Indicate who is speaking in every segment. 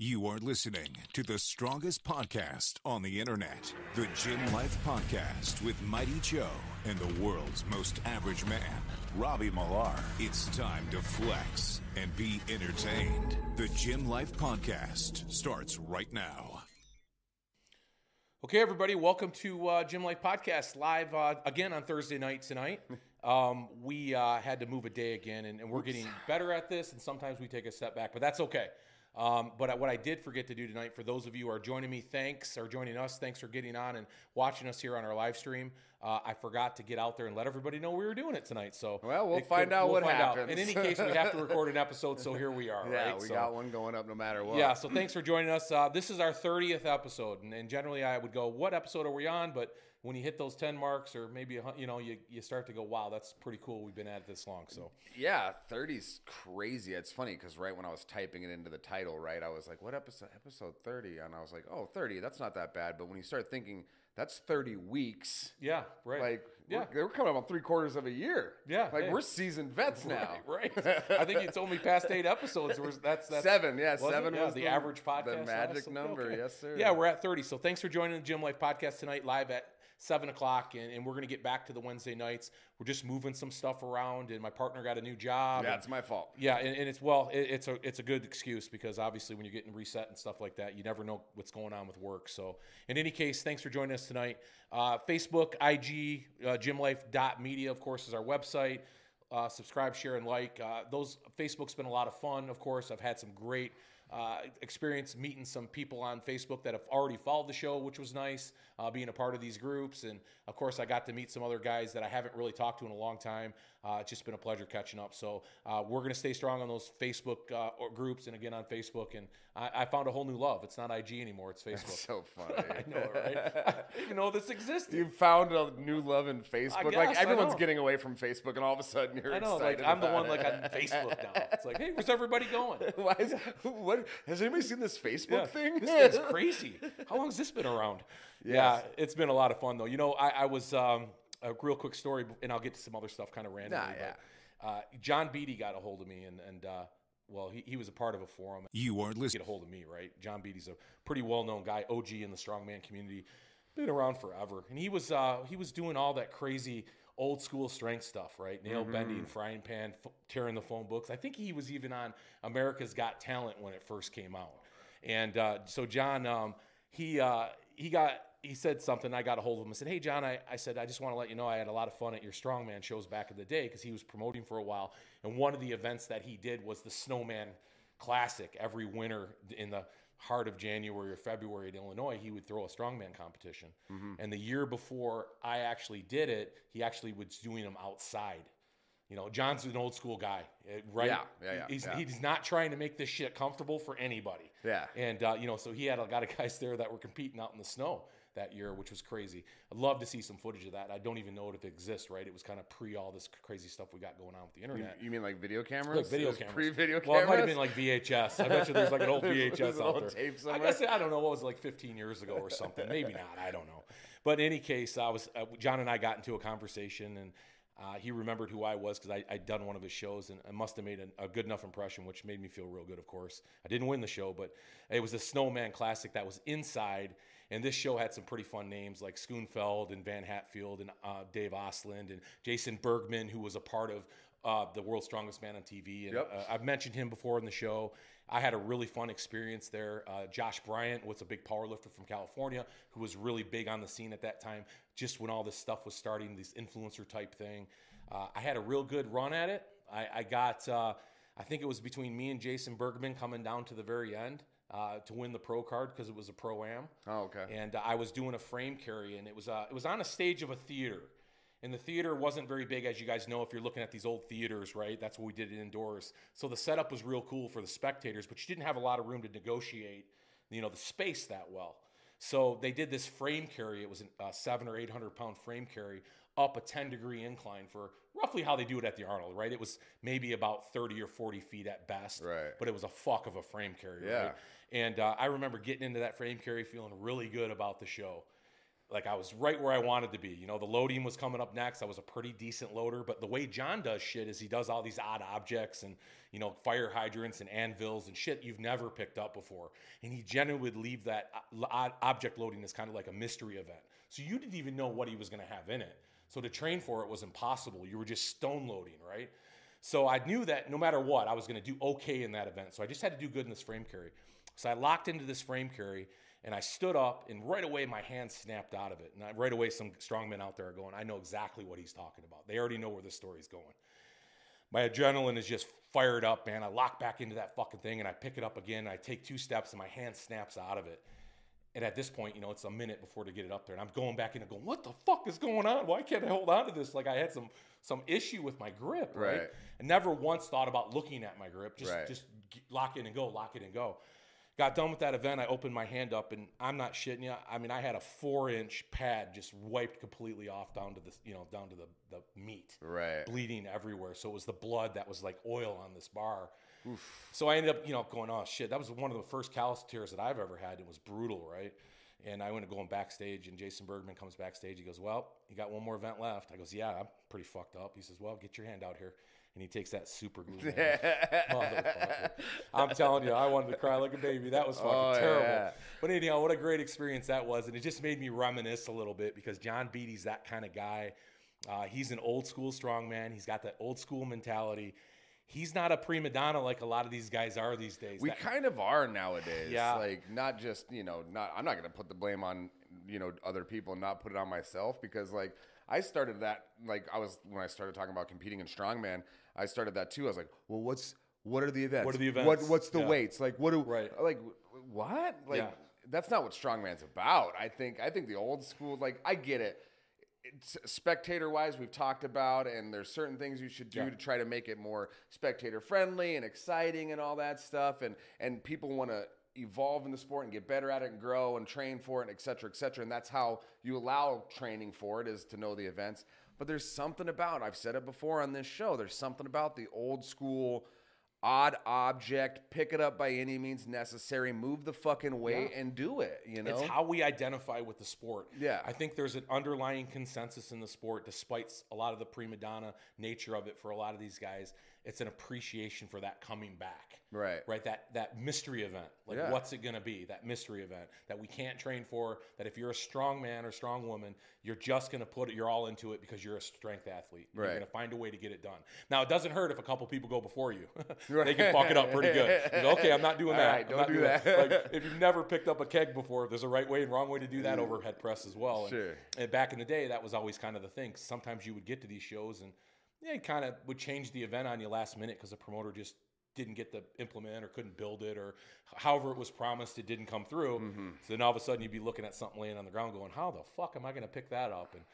Speaker 1: You are listening to the strongest podcast on the internet, the Gym Life Podcast with Mighty Joe and the world's most average man, Robbie Millar. It's time to flex and be entertained. The Gym Life Podcast starts right now.
Speaker 2: Okay, everybody, welcome to uh, Gym Life Podcast live uh, again on Thursday night tonight. Um, we uh, had to move a day again, and, and we're getting better at this, and sometimes we take a step back, but that's okay. Um, but what I did forget to do tonight, for those of you who are joining me, thanks, or joining us, thanks for getting on and watching us here on our live stream. Uh, I forgot to get out there and let everybody know we were doing it tonight. So
Speaker 3: Well, we'll find out what happens.
Speaker 2: In any case, we have to record an episode, so here we are.
Speaker 3: Yeah,
Speaker 2: right?
Speaker 3: we
Speaker 2: So-
Speaker 3: got one going up no matter what.
Speaker 2: yeah, so thanks for joining us. Uh, this is our 30th episode, and, and generally I would go, "What episode are we on?" But when you hit those 10 marks, or maybe you know, you, you start to go, "Wow, that's pretty cool. We've been at it this long." So
Speaker 3: Yeah, 30's crazy. It's funny because right when I was typing it into the title, right, I was like, what episode? Episode 30. And I was like, oh, 30, that's not that bad. But when you start thinking, that's 30 weeks.
Speaker 2: yeah, right.
Speaker 3: Like,
Speaker 2: yeah,
Speaker 3: we're, we're coming up on three quarters of a year.
Speaker 2: Yeah,
Speaker 3: Like,
Speaker 2: hey.
Speaker 3: we're seasoned vets now.
Speaker 2: right, right. I think it's only past eight episodes. Was, that's that's
Speaker 3: seven, yeah, seven
Speaker 2: Yeah,
Speaker 3: was
Speaker 2: the, average podcast.
Speaker 3: The magic
Speaker 2: okay.
Speaker 3: number, yes, sir.
Speaker 2: Yeah, we're at 30. So thanks for joining the Gym Life Podcast tonight, live at seven o'clock, and, and we're gonna get back to the Wednesday nights. We're just moving some stuff around, and my partner got a new job.
Speaker 3: Yeah,
Speaker 2: and-
Speaker 3: it's my fault.
Speaker 2: Yeah, and, and it's well, it, it's a it's a good excuse because obviously when you're getting reset and stuff like that, you never know what's going on with work. So, in any case, thanks for joining us tonight. Uh, Facebook, IG, uh, gymlife.media, of course, is our website. Uh, subscribe, share, and like. Uh, those Facebook's been a lot of fun. Of course, I've had some great uh, experience meeting some people on Facebook that have already followed the show, which was nice. Uh, being a part of these groups, and of course, I got to meet some other guys that I haven't really talked to in a long time. Uh, it's just been a pleasure catching up. So uh, we're going to stay strong on those Facebook uh, groups, and again on Facebook. And I, I found a whole new love. It's not IG anymore; it's Facebook.
Speaker 3: So funny.
Speaker 2: I know, right? I didn't know this existed.
Speaker 3: You found a new love in Facebook. like
Speaker 2: guess, I
Speaker 3: everyone's getting away from Facebook, and all of a sudden you're
Speaker 2: I know,
Speaker 3: excited.
Speaker 2: like I'm the one like on Facebook now. It's like, hey, where's everybody going?
Speaker 3: Why is what has anybody seen this Facebook thing?
Speaker 2: This thing's crazy. How long has this been around? Yeah,
Speaker 3: Yes.
Speaker 2: it's been a lot of fun though. You know, I, I was um, a real quick story, and I'll get to some other stuff kind of randomly.
Speaker 3: Nah, yeah.
Speaker 2: But, uh, John Beatty got a hold of me, and and uh, well, he, he was a part of a forum.
Speaker 1: You are
Speaker 2: Get
Speaker 1: listening.
Speaker 2: a hold of me, right? John Beatty's a pretty well known guy, OG in the strongman community, been around forever, and he was uh, he was doing all that crazy old school strength stuff, right? Nail bending, frying pan, f- tearing the phone books. I think he was even on America's Got Talent when it first came out. And uh, so John, um, he uh, he got he said something. I got a hold of him. I said, "Hey John, I, I said I just want to let you know I had a lot of fun at your strongman shows back in the day because he was promoting for a while. And one of the events that he did was the Snowman Classic every winter in the heart of January or February in Illinois, he would throw a strongman competition.
Speaker 3: Mm-hmm.
Speaker 2: And the year before I actually did it, he actually was doing them outside. You know, John's an old school guy, eh, right?
Speaker 3: Yeah, yeah, yeah,
Speaker 2: He's,
Speaker 3: yeah.
Speaker 2: he's not trying to make this shit comfortable for anybody.
Speaker 3: Yeah.
Speaker 2: And, uh, you know, so he had a lot of guys there that were competing out in the snow that year, which was crazy. I'd love to see some footage of that. I don't even know if it exists, right? It was kind of pre all this crazy stuff we got going on with the internet.
Speaker 3: you mean like video cameras?
Speaker 2: Like video cameras.
Speaker 3: Pre-video
Speaker 2: Well, it might have been like VHS. I bet you there's like an old VHS out there.
Speaker 3: tape
Speaker 2: I guess I don't know what was like 15 years ago or something. Maybe not. I don't know. But in any case, I was uh, John and I got into a conversation, and uh, he remembered who I was because I'd done one of his shows, and I must have made a, a good enough impression, which made me feel real good. Of course, I didn't win the show, but it was a Snowman Classic that was inside. And this show had some pretty fun names like Schoonfeld and Van Hatfield and uh, Dave Ostlund and Jason Bergman, who was a part of uh, the World's Strongest Man on TV. And
Speaker 3: Yep.
Speaker 2: uh, I've mentioned him before in the show. I had a really fun experience there. Uh, Josh Bryant was a big powerlifter from California who was really big on the scene at that time, just when all this stuff was starting, this influencer type thing. Uh, I had a real good run at it. I, I got, uh, I think it was between me and Jason Bergman coming down to the very end uh, to win the pro card because it was a pro am
Speaker 3: Oh, okay.
Speaker 2: and uh, I was doing a frame carry, and it was uh, it was on a stage of a theater, and the theater wasn't very big, as you guys know if you're looking at these old theaters, right? That's what we did indoors. So the setup was real cool for the spectators, but you didn't have a lot of room to negotiate, you know, the space that well. So they did this frame carry. It was a uh, seven or eight hundred pound frame carry up a 10 degree incline for roughly how they do it at the Arnold, right? It was maybe about 30 or 40 feet at best,
Speaker 3: Right.
Speaker 2: but it was a fuck of a frame carry,
Speaker 3: Yeah.
Speaker 2: right? And uh, I remember getting into that frame carry feeling really good about the show. Like I was right where I wanted to be. You know, the loading was coming up next. I was a pretty decent loader, but the way John does shit is he does all these odd objects and you know fire hydrants and anvils and shit you've never picked up before. And he generally would leave that uh, object loading as kind of like a mystery event, so you didn't even know what he was going to have in it. So to train for it was impossible. You were just stone loading, right? So I knew that no matter what, I was going to do okay in that event. So I just had to do good in this frame carry. So I locked into this frame carry and I stood up, and right away my hand snapped out of it. And I, right away, some strong men out there are going, I know exactly what he's talking about. They already know where this story's going. My adrenaline is just fired up, man. I lock back into that fucking thing and I pick it up again. I take two steps and my hand snaps out of it. And at this point, you know, it's a minute before to get it up there. And I'm going back in and going, what the fuck is going on? Why can't I hold on to this? Like I had some some issue with my grip, right?
Speaker 3: Right.
Speaker 2: I never once thought about looking at my grip. Just
Speaker 3: Right.
Speaker 2: just lock in and go, lock it and go. Got done with that event. I opened my hand up, and I'm not shitting you. I mean, I had a four inch pad just wiped completely off down to the you know down to the the meat,
Speaker 3: Right.
Speaker 2: bleeding everywhere. So it was the blood that was like oil on this bar. So I ended up, you know, going, oh shit, that was one of the first callus tears that I've ever had. It was brutal, right? And I went to going backstage, and Jason Bergman comes backstage. He goes, "Well, you got one more event left." I goes, "Yeah, I'm pretty fucked up." He says, "Well, get your hand out here," and he takes that super glue. Motherfucker. I'm telling you, I wanted to cry like a baby. That was fucking
Speaker 3: Oh,
Speaker 2: terrible.
Speaker 3: yeah.
Speaker 2: But anyhow, what a great experience that was, and it just made me reminisce a little bit because John Beatty's that kind of guy. Uh, he's an old school strongman. He's got that old school mentality. He's not a prima donna like a lot of these guys are these days.
Speaker 3: We
Speaker 2: That-
Speaker 3: kind of are nowadays.
Speaker 2: Yeah.
Speaker 3: Like not just, you know, not I'm not going to put the blame on, you know, other people and not put it on myself because like I started that like I was when I started talking about competing in strongman, I started that too. I was like, "Well, what's what are the events?
Speaker 2: What are the
Speaker 3: What
Speaker 2: events?
Speaker 3: what's the
Speaker 2: Yeah.
Speaker 3: weights? Like what do
Speaker 2: Right.
Speaker 3: like what? Like
Speaker 2: Yeah.
Speaker 3: that's not what strongman's about. I think I think the old school like I get it. It's spectator wise we've talked about and there's certain things you should do
Speaker 2: Yeah.
Speaker 3: to try to make it more spectator friendly and exciting and all that stuff and and people want to evolve in the sport and get better at it and grow and train for it, et cetera, et cetera. And that's how you allow training for it is to know the events. But there's something about, I've said it before on this show, there's something about the old school odd object, pick it up by any means necessary, move the fucking weight and do it, you know?
Speaker 2: It's how we identify with the sport.
Speaker 3: Yeah.
Speaker 2: I think there's an underlying consensus in the sport, despite a lot of the prima donna nature of it for a lot of these guys. It's an appreciation for that coming back.
Speaker 3: Right.
Speaker 2: Right. That that mystery event. Like
Speaker 3: Yeah.
Speaker 2: what's it gonna be? That mystery event that we can't train for, that if you're a strong man or strong woman, you're just gonna put it you're all into it because you're a strength athlete.
Speaker 3: Right.
Speaker 2: You're gonna find a way to get it done. Now it doesn't hurt if a couple people go before you. they can fuck it up pretty good. Go, okay, I'm not doing that.
Speaker 3: right, don't
Speaker 2: not
Speaker 3: do
Speaker 2: doing
Speaker 3: that.
Speaker 2: Like, if you've never picked up a keg before, there's a right way and wrong way to do that mm. overhead press as well. And-
Speaker 3: Sure.
Speaker 2: And, back in the day, that was always kind of the thing. Sometimes you would get to these shows and yeah, it kind of would change the event on you last minute because the promoter just didn't get the implement or couldn't build it or however it was promised, it didn't come through.
Speaker 3: Mm-hmm.
Speaker 2: So then all of a sudden you'd be looking at something laying on the ground going, how the fuck am I going to pick that up? And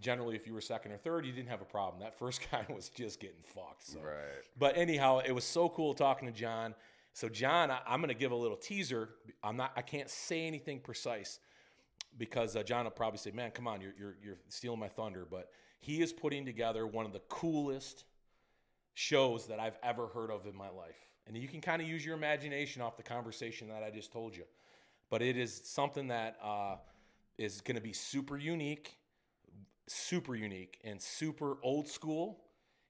Speaker 2: generally, if you were second or third, you didn't have a problem. That first guy was just getting fucked. So.
Speaker 3: Right.
Speaker 2: But anyhow, it was so cool talking to John. So John, I, I'm going to give a little teaser. I'm not. I can't say anything precise because uh, John will probably say, "Man, come on, you're, you're you're stealing my thunder." But he is putting together one of the coolest shows that I've ever heard of in my life, and you can kind of use your imagination off the conversation that I just told you. But it is something that uh, is going to be super unique, super unique, and super old school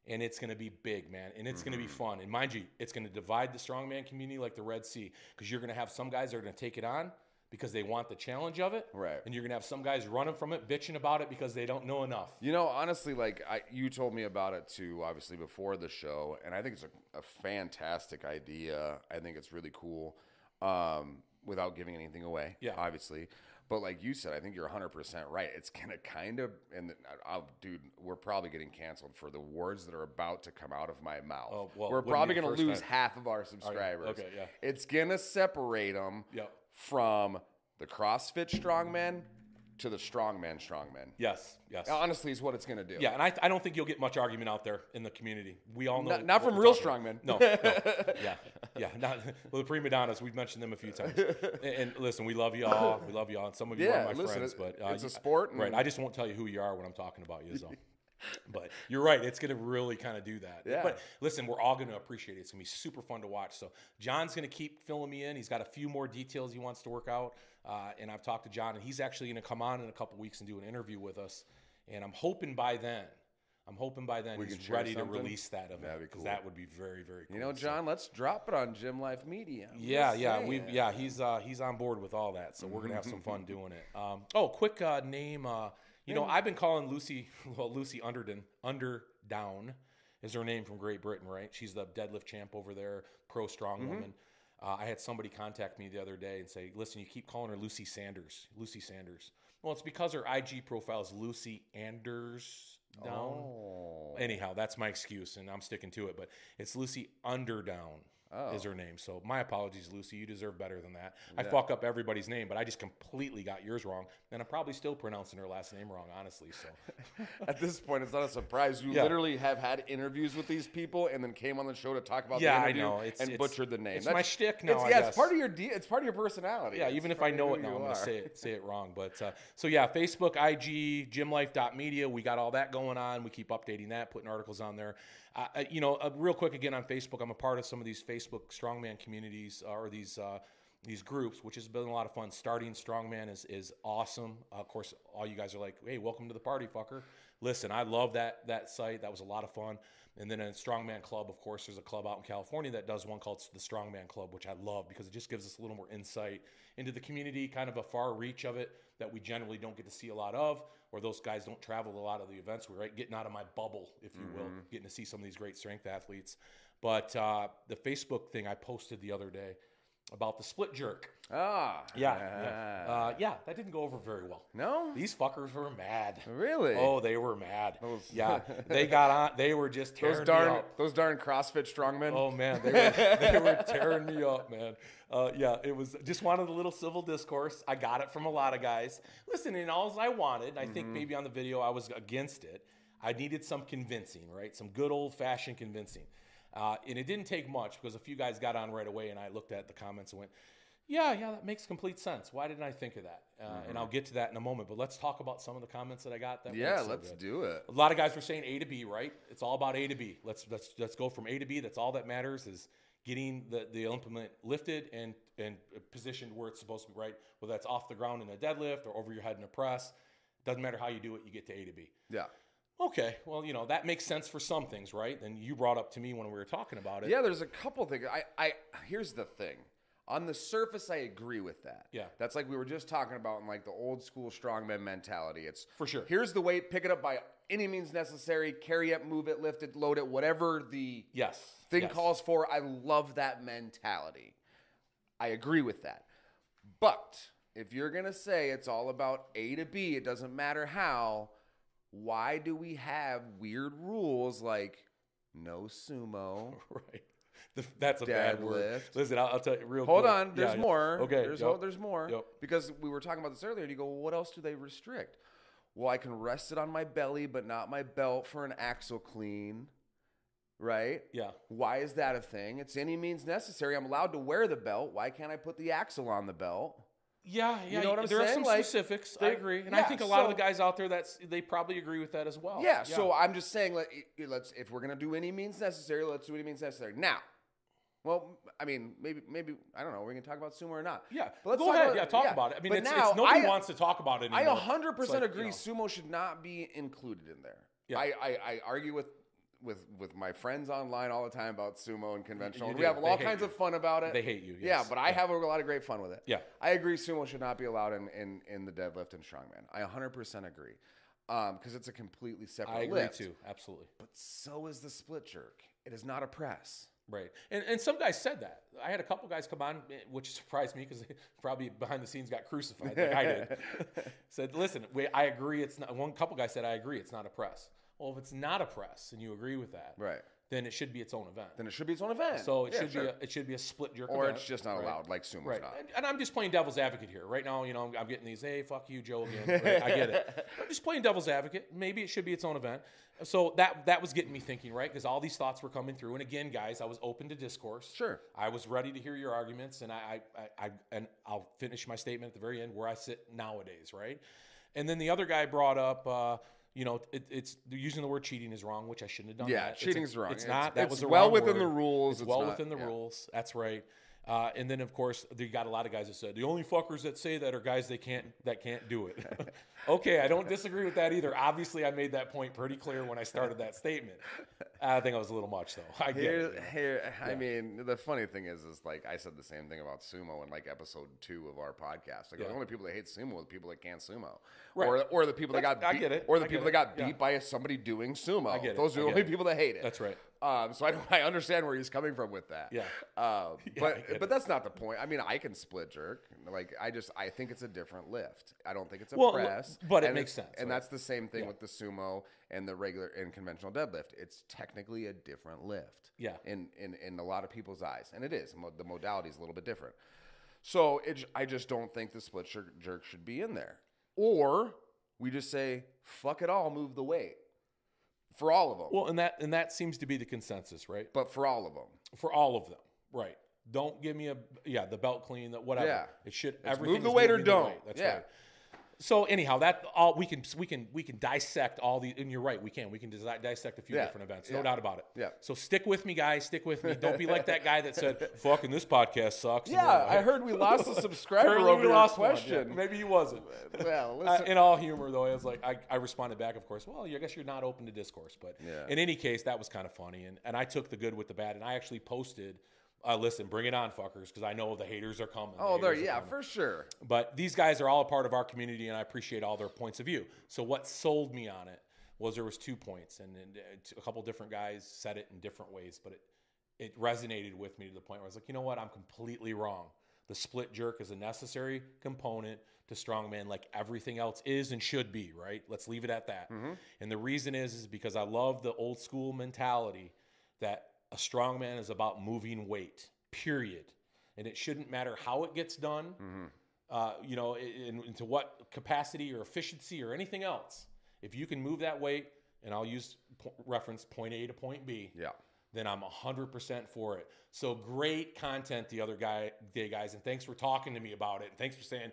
Speaker 2: and it's going to be big, man, and it's going to be fun. And mind you, it's going to divide the strongman community like the Red Sea because you're going to have some guys that are going to take it on because they want the challenge of it,
Speaker 3: Right.
Speaker 2: And you're going to have some guys running from it, bitching about it because they don't know enough.
Speaker 3: You know, honestly, like I, you told me about it too, obviously before the show, and I think it's a, a fantastic idea. I think it's really cool, um, without giving anything away.
Speaker 2: Yeah.
Speaker 3: obviously. But like you said, I think you're 100 percent right. It's gonna kind of, and I'll, dude, we're probably getting canceled for the words that are about to come out of my mouth.
Speaker 2: Oh, well,
Speaker 3: we're probably gonna lose
Speaker 2: time.
Speaker 3: half of our subscribers.
Speaker 2: okay, yeah.
Speaker 3: It's gonna separate them
Speaker 2: Yep.
Speaker 3: From the CrossFit strongman to the strongman strongman.
Speaker 2: Yes, yes.
Speaker 3: Honestly, is what it's gonna do.
Speaker 2: yeah, and I, I don't think you'll get much argument out there in the community. We all know.
Speaker 3: Not- not from real strongmen.
Speaker 2: No, no, yeah, yeah. Not, well, the prima donnas, we've mentioned them a few times. And, and listen, we love y'all. We love y'all. And some of you
Speaker 3: Yeah,
Speaker 2: are my
Speaker 3: listen,
Speaker 2: friends, but uh,
Speaker 3: it's a
Speaker 2: you-
Speaker 3: sport
Speaker 2: right? I just won't tell you who you are when I'm talking about you. So but you're right. It's going to really kind of do that.
Speaker 3: Yeah.
Speaker 2: But listen, we're all going to appreciate it. It's going to be super fun to watch. So John's going to keep filling me in. He's got a few more details he wants to work out. Uh, and I've talked to John, and he's actually going to come on in a couple weeks and do an interview with us. And I'm hoping by then, I'm hoping by then
Speaker 3: We
Speaker 2: he's ready to release that event because
Speaker 3: cool.
Speaker 2: that would be very, very cool.
Speaker 3: You know,
Speaker 2: So-
Speaker 3: John, let's drop it on Gym Life Media. I'm
Speaker 2: yeah, yeah, we yeah he's uh, he's on board with all that, so we're gonna have some fun doing it. Um, oh, quick uh, name. You know, I've been calling Lucy well Lucy Underdown Underdown is her name from Great Britain, right? She's the deadlift champ over there, pro strong
Speaker 3: Mm-hmm.
Speaker 2: woman. Uh, I had somebody contact me the other day and say, "Listen, you keep calling her Lucy Sanders, Lucy Sanders." Well, it's because her IG profile is Lucy Anders down.
Speaker 3: Oh.
Speaker 2: Anyhow, that's my excuse, and I'm sticking to it. But it's Lucy Underdown
Speaker 3: Oh.
Speaker 2: is her name. So my apologies, Lucy. You deserve better than that. I fuck up everybody's name, but I just completely got yours wrong, and I'm probably still pronouncing her last name wrong, honestly. So
Speaker 3: At this point, it's not a surprise. You
Speaker 2: Yeah.
Speaker 3: literally have had interviews with these people and then came on the show to talk about
Speaker 2: Yeah,
Speaker 3: the
Speaker 2: I know. It's-
Speaker 3: and
Speaker 2: it's-
Speaker 3: butchered the name.
Speaker 2: it's my shtick now,
Speaker 3: It's,
Speaker 2: I
Speaker 3: yeah,
Speaker 2: guess.
Speaker 3: it's part of your de- it's part of your personality.
Speaker 2: yeah,
Speaker 3: It's
Speaker 2: even if I know it now, I'm gonna say it say it wrong. But uh, so yeah, Facebook, IG, gymlife.media. We got all that going on. We keep updating that, putting articles on there. Uh, you know, uh, real quick again on Facebook, I'm a part of some of these Facebook strongman communities uh, or these. Uh, these groups, which has been a lot of fun. Starting Strongman is is awesome. Of course, all you guys are like, "Hey, welcome to the party, fucker." Listen, I love that that site. That was a lot of fun. And then a Strongman Club, of course, there's a club out in California that does one called the Strongman Club, which I love because it just gives us a little more insight into the community, kind of a far reach of it that we generally don't get to see a lot of, or those guys don't travel a lot of the events. We're right getting out of my bubble, if you will, getting to see some of these great strength athletes. But uh, the Facebook thing I posted the other day about the split jerk.
Speaker 3: Ah,
Speaker 2: Yeah, yeah, uh, yeah, that didn't go over very well.
Speaker 3: no,
Speaker 2: These fuckers were mad.
Speaker 3: really.
Speaker 2: Oh, they were mad.
Speaker 3: Those-
Speaker 2: yeah, they got on. They were just tearing
Speaker 3: those
Speaker 2: me
Speaker 3: darn
Speaker 2: up.
Speaker 3: those darn CrossFit strongmen.
Speaker 2: Oh man, they were, they were tearing me up, man. Uh, yeah, it was just wanted a little civil discourse. I got it from a lot of guys. Listen, and all I wanted, I think maybe on the video I was against it. I needed some convincing, right? Some good old fashioned convincing. Uh, and it didn't take much because a few guys got on right away, and I looked at the comments and went, "Yeah, yeah, that makes complete sense. Why didn't I think of that?" Uh, And I'll get to that in a moment. But let's talk about some of the comments that I got. That
Speaker 3: yeah,
Speaker 2: so
Speaker 3: let's
Speaker 2: good.
Speaker 3: do it.
Speaker 2: A lot of guys were saying A to B, right? It's all about A to B. Let's let's let's go from A to B. That's all that matters is getting the, the implement lifted and and positioned where it's supposed to be, right? Whether that's off the ground in a deadlift or over your head in a press. Doesn't matter how you do it, you get to A to B.
Speaker 3: Yeah,
Speaker 2: Okay, well, you know, that makes sense for some things, right? And you brought up to me when we were talking about it.
Speaker 3: yeah. There's a couple things. I, I here's the thing. On the surface, I agree with that.
Speaker 2: Yeah.
Speaker 3: that's like we were just talking about in like the old school strongman mentality. It's
Speaker 2: For sure.
Speaker 3: Here's the weight. Pick it up by any means necessary. Carry it, move it, lift it, load it, whatever the
Speaker 2: Yes.
Speaker 3: thing
Speaker 2: yes.
Speaker 3: calls for. I love that mentality. I agree with that. But if you're going to say it's all about A to B, it doesn't matter how, why do we have weird rules like no sumo?
Speaker 2: Right. The- That's a bad word. Listen, I'll, I'll tell you real
Speaker 3: Hold
Speaker 2: quick.
Speaker 3: on, there's
Speaker 2: Yeah, yeah.
Speaker 3: more.
Speaker 2: Okay.
Speaker 3: There's,
Speaker 2: yep.
Speaker 3: oh, there's more.
Speaker 2: Yep.
Speaker 3: Because we were talking about this earlier, and you go, well, what else do they restrict? Well, I can rest it on my belly, but not my belt for an axle clean. Right?
Speaker 2: Yeah.
Speaker 3: Why is that a thing? It's any means necessary. I'm allowed to wear the belt. Why can't I put the axle on the belt?
Speaker 2: Yeah, yeah.
Speaker 3: know what I'm
Speaker 2: there are some
Speaker 3: Like,
Speaker 2: specifics. I agree, and I think a lot of the guys out there that's they probably agree with that as well.
Speaker 3: yeah, So I'm just saying, let, let's if we're gonna do any means necessary, let's do any means necessary. Now, well, I mean, maybe maybe I don't know. We can talk about sumo or not.
Speaker 2: yeah.
Speaker 3: But let's
Speaker 2: Go ahead.
Speaker 3: about-
Speaker 2: yeah, talk
Speaker 3: yeah.
Speaker 2: about it. I mean,
Speaker 3: But
Speaker 2: it's,
Speaker 3: now,
Speaker 2: it's nobody
Speaker 3: I-
Speaker 2: wants to talk about it
Speaker 3: I 100%
Speaker 2: like,
Speaker 3: agree.
Speaker 2: you know,
Speaker 3: Sumo should not be included in there.
Speaker 2: Yeah.
Speaker 3: I, I, I argue with, with with my friends online all the time about sumo and conventional.
Speaker 2: you
Speaker 3: we
Speaker 2: do.
Speaker 3: have
Speaker 2: They
Speaker 3: all kinds
Speaker 2: you.
Speaker 3: of fun about it.
Speaker 2: They hate you,
Speaker 3: Yeah,
Speaker 2: yes.
Speaker 3: but I
Speaker 2: Yeah.
Speaker 3: have a lot of great fun with it.
Speaker 2: Yeah.
Speaker 3: I agree. Sumo should not be allowed in in, in the deadlift and strongman. I 100% agree. Because it's a completely separate
Speaker 2: I agree
Speaker 3: lift.
Speaker 2: too. Absolutely.
Speaker 3: But so is the split jerk. It is not a press.
Speaker 2: Right. And, and some guys said that. I had a couple guys come on, eh, which surprised me because probably behind the scenes got crucified like I did. said, listen, we, I agree. It's not. One couple guys said, I agree. It's not a press. Well, if it's not a press and you agree with that,
Speaker 3: Right.
Speaker 2: then it should be its own event.
Speaker 3: Then it should be its own event.
Speaker 2: so it
Speaker 3: Yeah,
Speaker 2: should
Speaker 3: sure.
Speaker 2: be a, it should be a split jerk
Speaker 3: or
Speaker 2: event,
Speaker 3: it's just not
Speaker 2: right?
Speaker 3: allowed, like sumo's
Speaker 2: Right,
Speaker 3: not.
Speaker 2: and, and I'm just playing devil's advocate here. Right now, you know, I'm, I'm getting these, hey, fuck you, Joe, again. Right? I get it. I'm just playing devil's advocate. Maybe it should be its own event. So that that was getting me thinking, right? Because all these thoughts were coming through. And again, guys, I was open to discourse.
Speaker 3: Sure.
Speaker 2: I was ready to hear your arguments, and I, I, I, I and I'll finish my statement at the very end where I sit nowadays, right? And then the other guy brought up, uh, you know, it, it's using the word cheating is wrong, which I shouldn't have done.
Speaker 3: Yeah,
Speaker 2: that. It's a-
Speaker 3: wrong.
Speaker 2: It's
Speaker 3: It's-
Speaker 2: not. That
Speaker 3: it's
Speaker 2: was a
Speaker 3: well within
Speaker 2: word.
Speaker 3: the rules,
Speaker 2: It's,
Speaker 3: it's
Speaker 2: well
Speaker 3: not-
Speaker 2: within the
Speaker 3: yeah.
Speaker 2: rules. That's right. Uh, and then of course you got a lot of guys that said the only fuckers that say that are guys they can't that can't do it. okay, I don't disagree with that either. Obviously, I made that point pretty clear when I started that statement. I think I was a little much though. I get
Speaker 3: Here,
Speaker 2: it.
Speaker 3: here, I mean, the funny thing is, is like I said the same thing about sumo in like episode two of our podcast. Like
Speaker 2: Yeah.
Speaker 3: the only people that hate sumo are the people that can't sumo,
Speaker 2: Right.
Speaker 3: or or the people that
Speaker 2: That's-
Speaker 3: got
Speaker 2: I
Speaker 3: beat,
Speaker 2: get it.
Speaker 3: or the
Speaker 2: I
Speaker 3: people
Speaker 2: get
Speaker 3: that got
Speaker 2: it. Yeah.
Speaker 3: beat by somebody doing sumo.
Speaker 2: I get it.
Speaker 3: Those are the only
Speaker 2: it.
Speaker 3: people that hate it.
Speaker 2: That's right.
Speaker 3: Um, so I, don't- I understand where he's coming from with that.
Speaker 2: Yeah.
Speaker 3: Um, but but that's not the point. I mean, I can split jerk. Like I just I think it's a different lift. I don't think it's a
Speaker 2: Well,
Speaker 3: press.
Speaker 2: but it makes sense,
Speaker 3: And
Speaker 2: right?
Speaker 3: that's the same thing
Speaker 2: Yeah.
Speaker 3: with the sumo and the regular and conventional deadlift. It's technically a different lift.
Speaker 2: Yeah.
Speaker 3: In in in a lot of people's eyes, and it is. The modality is a little bit different. So it, I just don't think the split jerk, jerk should be in there. Or we just say fuck it all, move the weight for all of them.
Speaker 2: Well, and that and that seems to be the consensus, right?
Speaker 3: but for all of them.
Speaker 2: For all of them, right? Don't give me a yeah the belt clean that whatever.
Speaker 3: Yeah.
Speaker 2: It should everything
Speaker 3: move the weight or don't.
Speaker 2: That's
Speaker 3: Yeah.
Speaker 2: right. So anyhow, that all we can we can we can dissect all the and you're right we can we can disi- dissect a few
Speaker 3: Yeah.
Speaker 2: different events no
Speaker 3: Yeah.
Speaker 2: doubt about it
Speaker 3: Yeah.
Speaker 2: so stick with me guys stick with me don't be like that guy that said fucking this podcast sucks
Speaker 3: Yeah, I heard we lost a subscriber over
Speaker 2: we lost one, yeah.
Speaker 3: question.
Speaker 2: maybe he wasn't
Speaker 3: Well,
Speaker 2: uh,
Speaker 3: listen.
Speaker 2: in all humor, though, I was like, I, I responded back, of course. Well, I guess you're not open to discourse, but in any case, that was kind of funny, and and I took the good with the bad, and I actually posted, uh, listen, bring it on, fuckers, because I know the haters are coming.
Speaker 3: oh,
Speaker 2: are
Speaker 3: yeah, for sure.
Speaker 2: But these guys are all a part of our community, and I appreciate all their points of view. So what sold me on it was there was two points, and, and uh, a couple different guys said it in different ways, but it it resonated with me to the point where I was like, you know what, I'm completely wrong. The split jerk is a necessary component to strongman, like everything else is and should be. Right? Let's leave it at that. And the reason is is because I love the old school mentality that a strongman is about moving weight. Period. And it shouldn't matter how it gets done uh, you know, in, into what capacity or efficiency or anything else. If you can move that weight, and I'll use po- reference point A to point B,
Speaker 3: Yeah.
Speaker 2: then I'm 100% for it. So great content the other guy day, guys, and thanks for talking to me about it. And thanks for saying,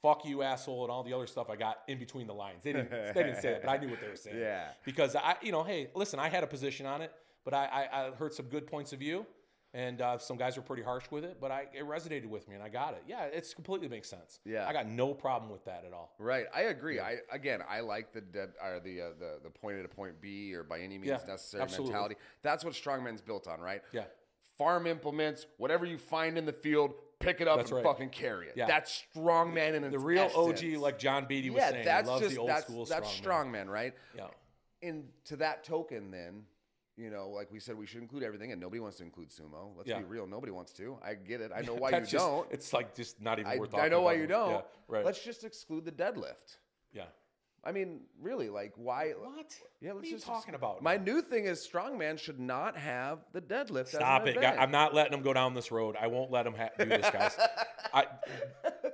Speaker 2: "Fuck you, asshole," and all the other stuff I got in between the lines. They didn't, they didn't say it, but I knew what they were saying.
Speaker 3: Yeah.
Speaker 2: Because I, you know, hey, listen, I had a position on it, but I, I, I heard some good points of view, and uh, some guys were pretty harsh with it, but I it resonated with me, and I got it. Yeah, it's completely makes sense.
Speaker 3: Yeah.
Speaker 2: I got no problem with that at all.
Speaker 3: Right, I agree. I again, I like the dead or the uh, the the point A to point B or by any means
Speaker 2: Yeah,
Speaker 3: necessary
Speaker 2: absolutely.
Speaker 3: mentality. That's what strongman's built on, right?
Speaker 2: Yeah.
Speaker 3: Farm implements, whatever you find in the field, pick it up
Speaker 2: That's
Speaker 3: and
Speaker 2: right.
Speaker 3: fucking carry it.
Speaker 2: Yeah.
Speaker 3: That's strongman in
Speaker 2: The real
Speaker 3: essence.
Speaker 2: OG, like John Beatty was
Speaker 3: yeah,
Speaker 2: saying,
Speaker 3: that's just
Speaker 2: the old
Speaker 3: that's that's
Speaker 2: strongman.
Speaker 3: strongman, right?
Speaker 2: Yeah.
Speaker 3: And to that token, then you know, like we said, we should include everything, and nobody wants to include sumo. Let's
Speaker 2: Yeah.
Speaker 3: be real, nobody wants to. I get it. I know why you
Speaker 2: just-
Speaker 3: don't.
Speaker 2: It's like just not even
Speaker 3: I,
Speaker 2: worth
Speaker 3: I know why you don't.
Speaker 2: Yeah, right.
Speaker 3: Let's just exclude the deadlift.
Speaker 2: yeah.
Speaker 3: I mean, really, like why?
Speaker 2: What?
Speaker 3: Yeah,
Speaker 2: What
Speaker 3: let's
Speaker 2: are you
Speaker 3: just
Speaker 2: talking about?
Speaker 3: My new thing is strongman should not have the deadlift.
Speaker 2: Stop it.
Speaker 3: event.
Speaker 2: I'm not letting them go down this road. I won't let them ha- do this, guys. I,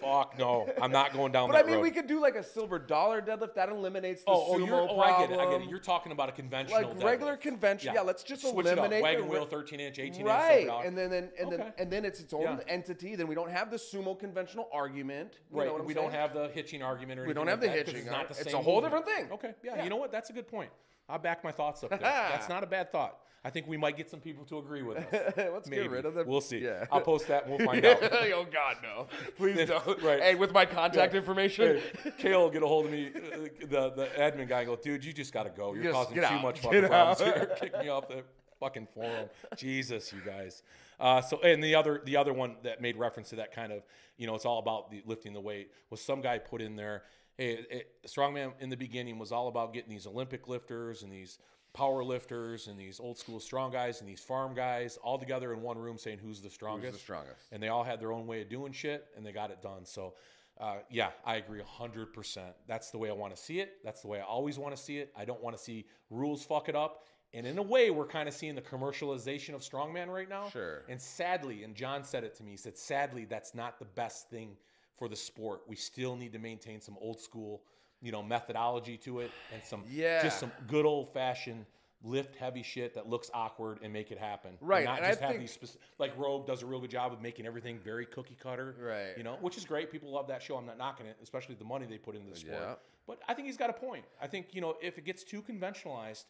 Speaker 2: fuck no. I'm not going down
Speaker 3: But
Speaker 2: that
Speaker 3: I mean,
Speaker 2: road.
Speaker 3: we could do like a silver dollar deadlift. That eliminates the
Speaker 2: oh, oh,
Speaker 3: sumo
Speaker 2: oh,
Speaker 3: problem.
Speaker 2: I get it. I get it. You're talking about a conventional
Speaker 3: like regular
Speaker 2: deadlift.
Speaker 3: convention. Yeah. let's just
Speaker 2: Switch
Speaker 3: eliminate
Speaker 2: it up. Wagon wheel, 13 inch, 18
Speaker 3: right,
Speaker 2: inch, $7.
Speaker 3: and then, then and then and then it's its own
Speaker 2: Yeah.
Speaker 3: entity. Then we don't have the sumo conventional argument. You
Speaker 2: Right.
Speaker 3: know what I'm
Speaker 2: we
Speaker 3: saying?
Speaker 2: don't have the hitching argument or
Speaker 3: We don't have
Speaker 2: like
Speaker 3: the hitching,
Speaker 2: It's,
Speaker 3: right? It's a whole
Speaker 2: movement.
Speaker 3: different thing.
Speaker 2: Okay. Yeah,
Speaker 3: Yeah.
Speaker 2: You know what? That's a good point. I'll back my thoughts up there. That's not a bad thought. I think we might get some people to agree with us.
Speaker 3: Let's
Speaker 2: Maybe.
Speaker 3: get rid of them.
Speaker 2: We'll see.
Speaker 3: Yeah.
Speaker 2: I'll post that and we'll find out.
Speaker 3: oh God, no! Please don't.
Speaker 2: Right.
Speaker 3: Hey, with my contact
Speaker 2: Yeah.
Speaker 3: information.
Speaker 2: Hey, Kale will get a hold of me, uh, the the admin guy, and go, dude, you just got to go. You're
Speaker 3: Just
Speaker 2: causing too
Speaker 3: out.
Speaker 2: much
Speaker 3: Get
Speaker 2: fucking problems
Speaker 3: out."
Speaker 2: here. Kick me off the fucking forum. Jesus, you guys. Uh, so, and the other the other one that made reference to that kind of, you know, it's all about the lifting the weight was some guy put in there. Hey, it, strongman in the beginning was all about getting these Olympic lifters and these power lifters and these old school strong guys and these farm guys all together in one room saying who's the strongest
Speaker 3: Who's the strongest?
Speaker 2: and they all had their own way of doing shit and they got it done. So uh, yeah i agree 100% that's the way i want to see it. That's the way i always want to see it. I don't want to see rules fuck it up. And in a way we're kind of seeing the commercialization of strongman right now.
Speaker 3: Sure.
Speaker 2: and sadly and john said it to me he said sadly that's not the best thing for the sport we still need to maintain some old school you know methodology to it and some
Speaker 3: Yeah.
Speaker 2: just some good old fashioned lift heavy shit that looks awkward and make it happen. And
Speaker 3: Right,
Speaker 2: not
Speaker 3: and I
Speaker 2: just have
Speaker 3: think-
Speaker 2: these speci- like Rogue does a real good job of making everything very cookie cutter.
Speaker 3: Right.
Speaker 2: You know, which is great. People love that show. I'm not knocking it, especially the money they put into the sport.
Speaker 3: Yeah.
Speaker 2: But I think he's got a point. I think you know if it gets too conventionalized,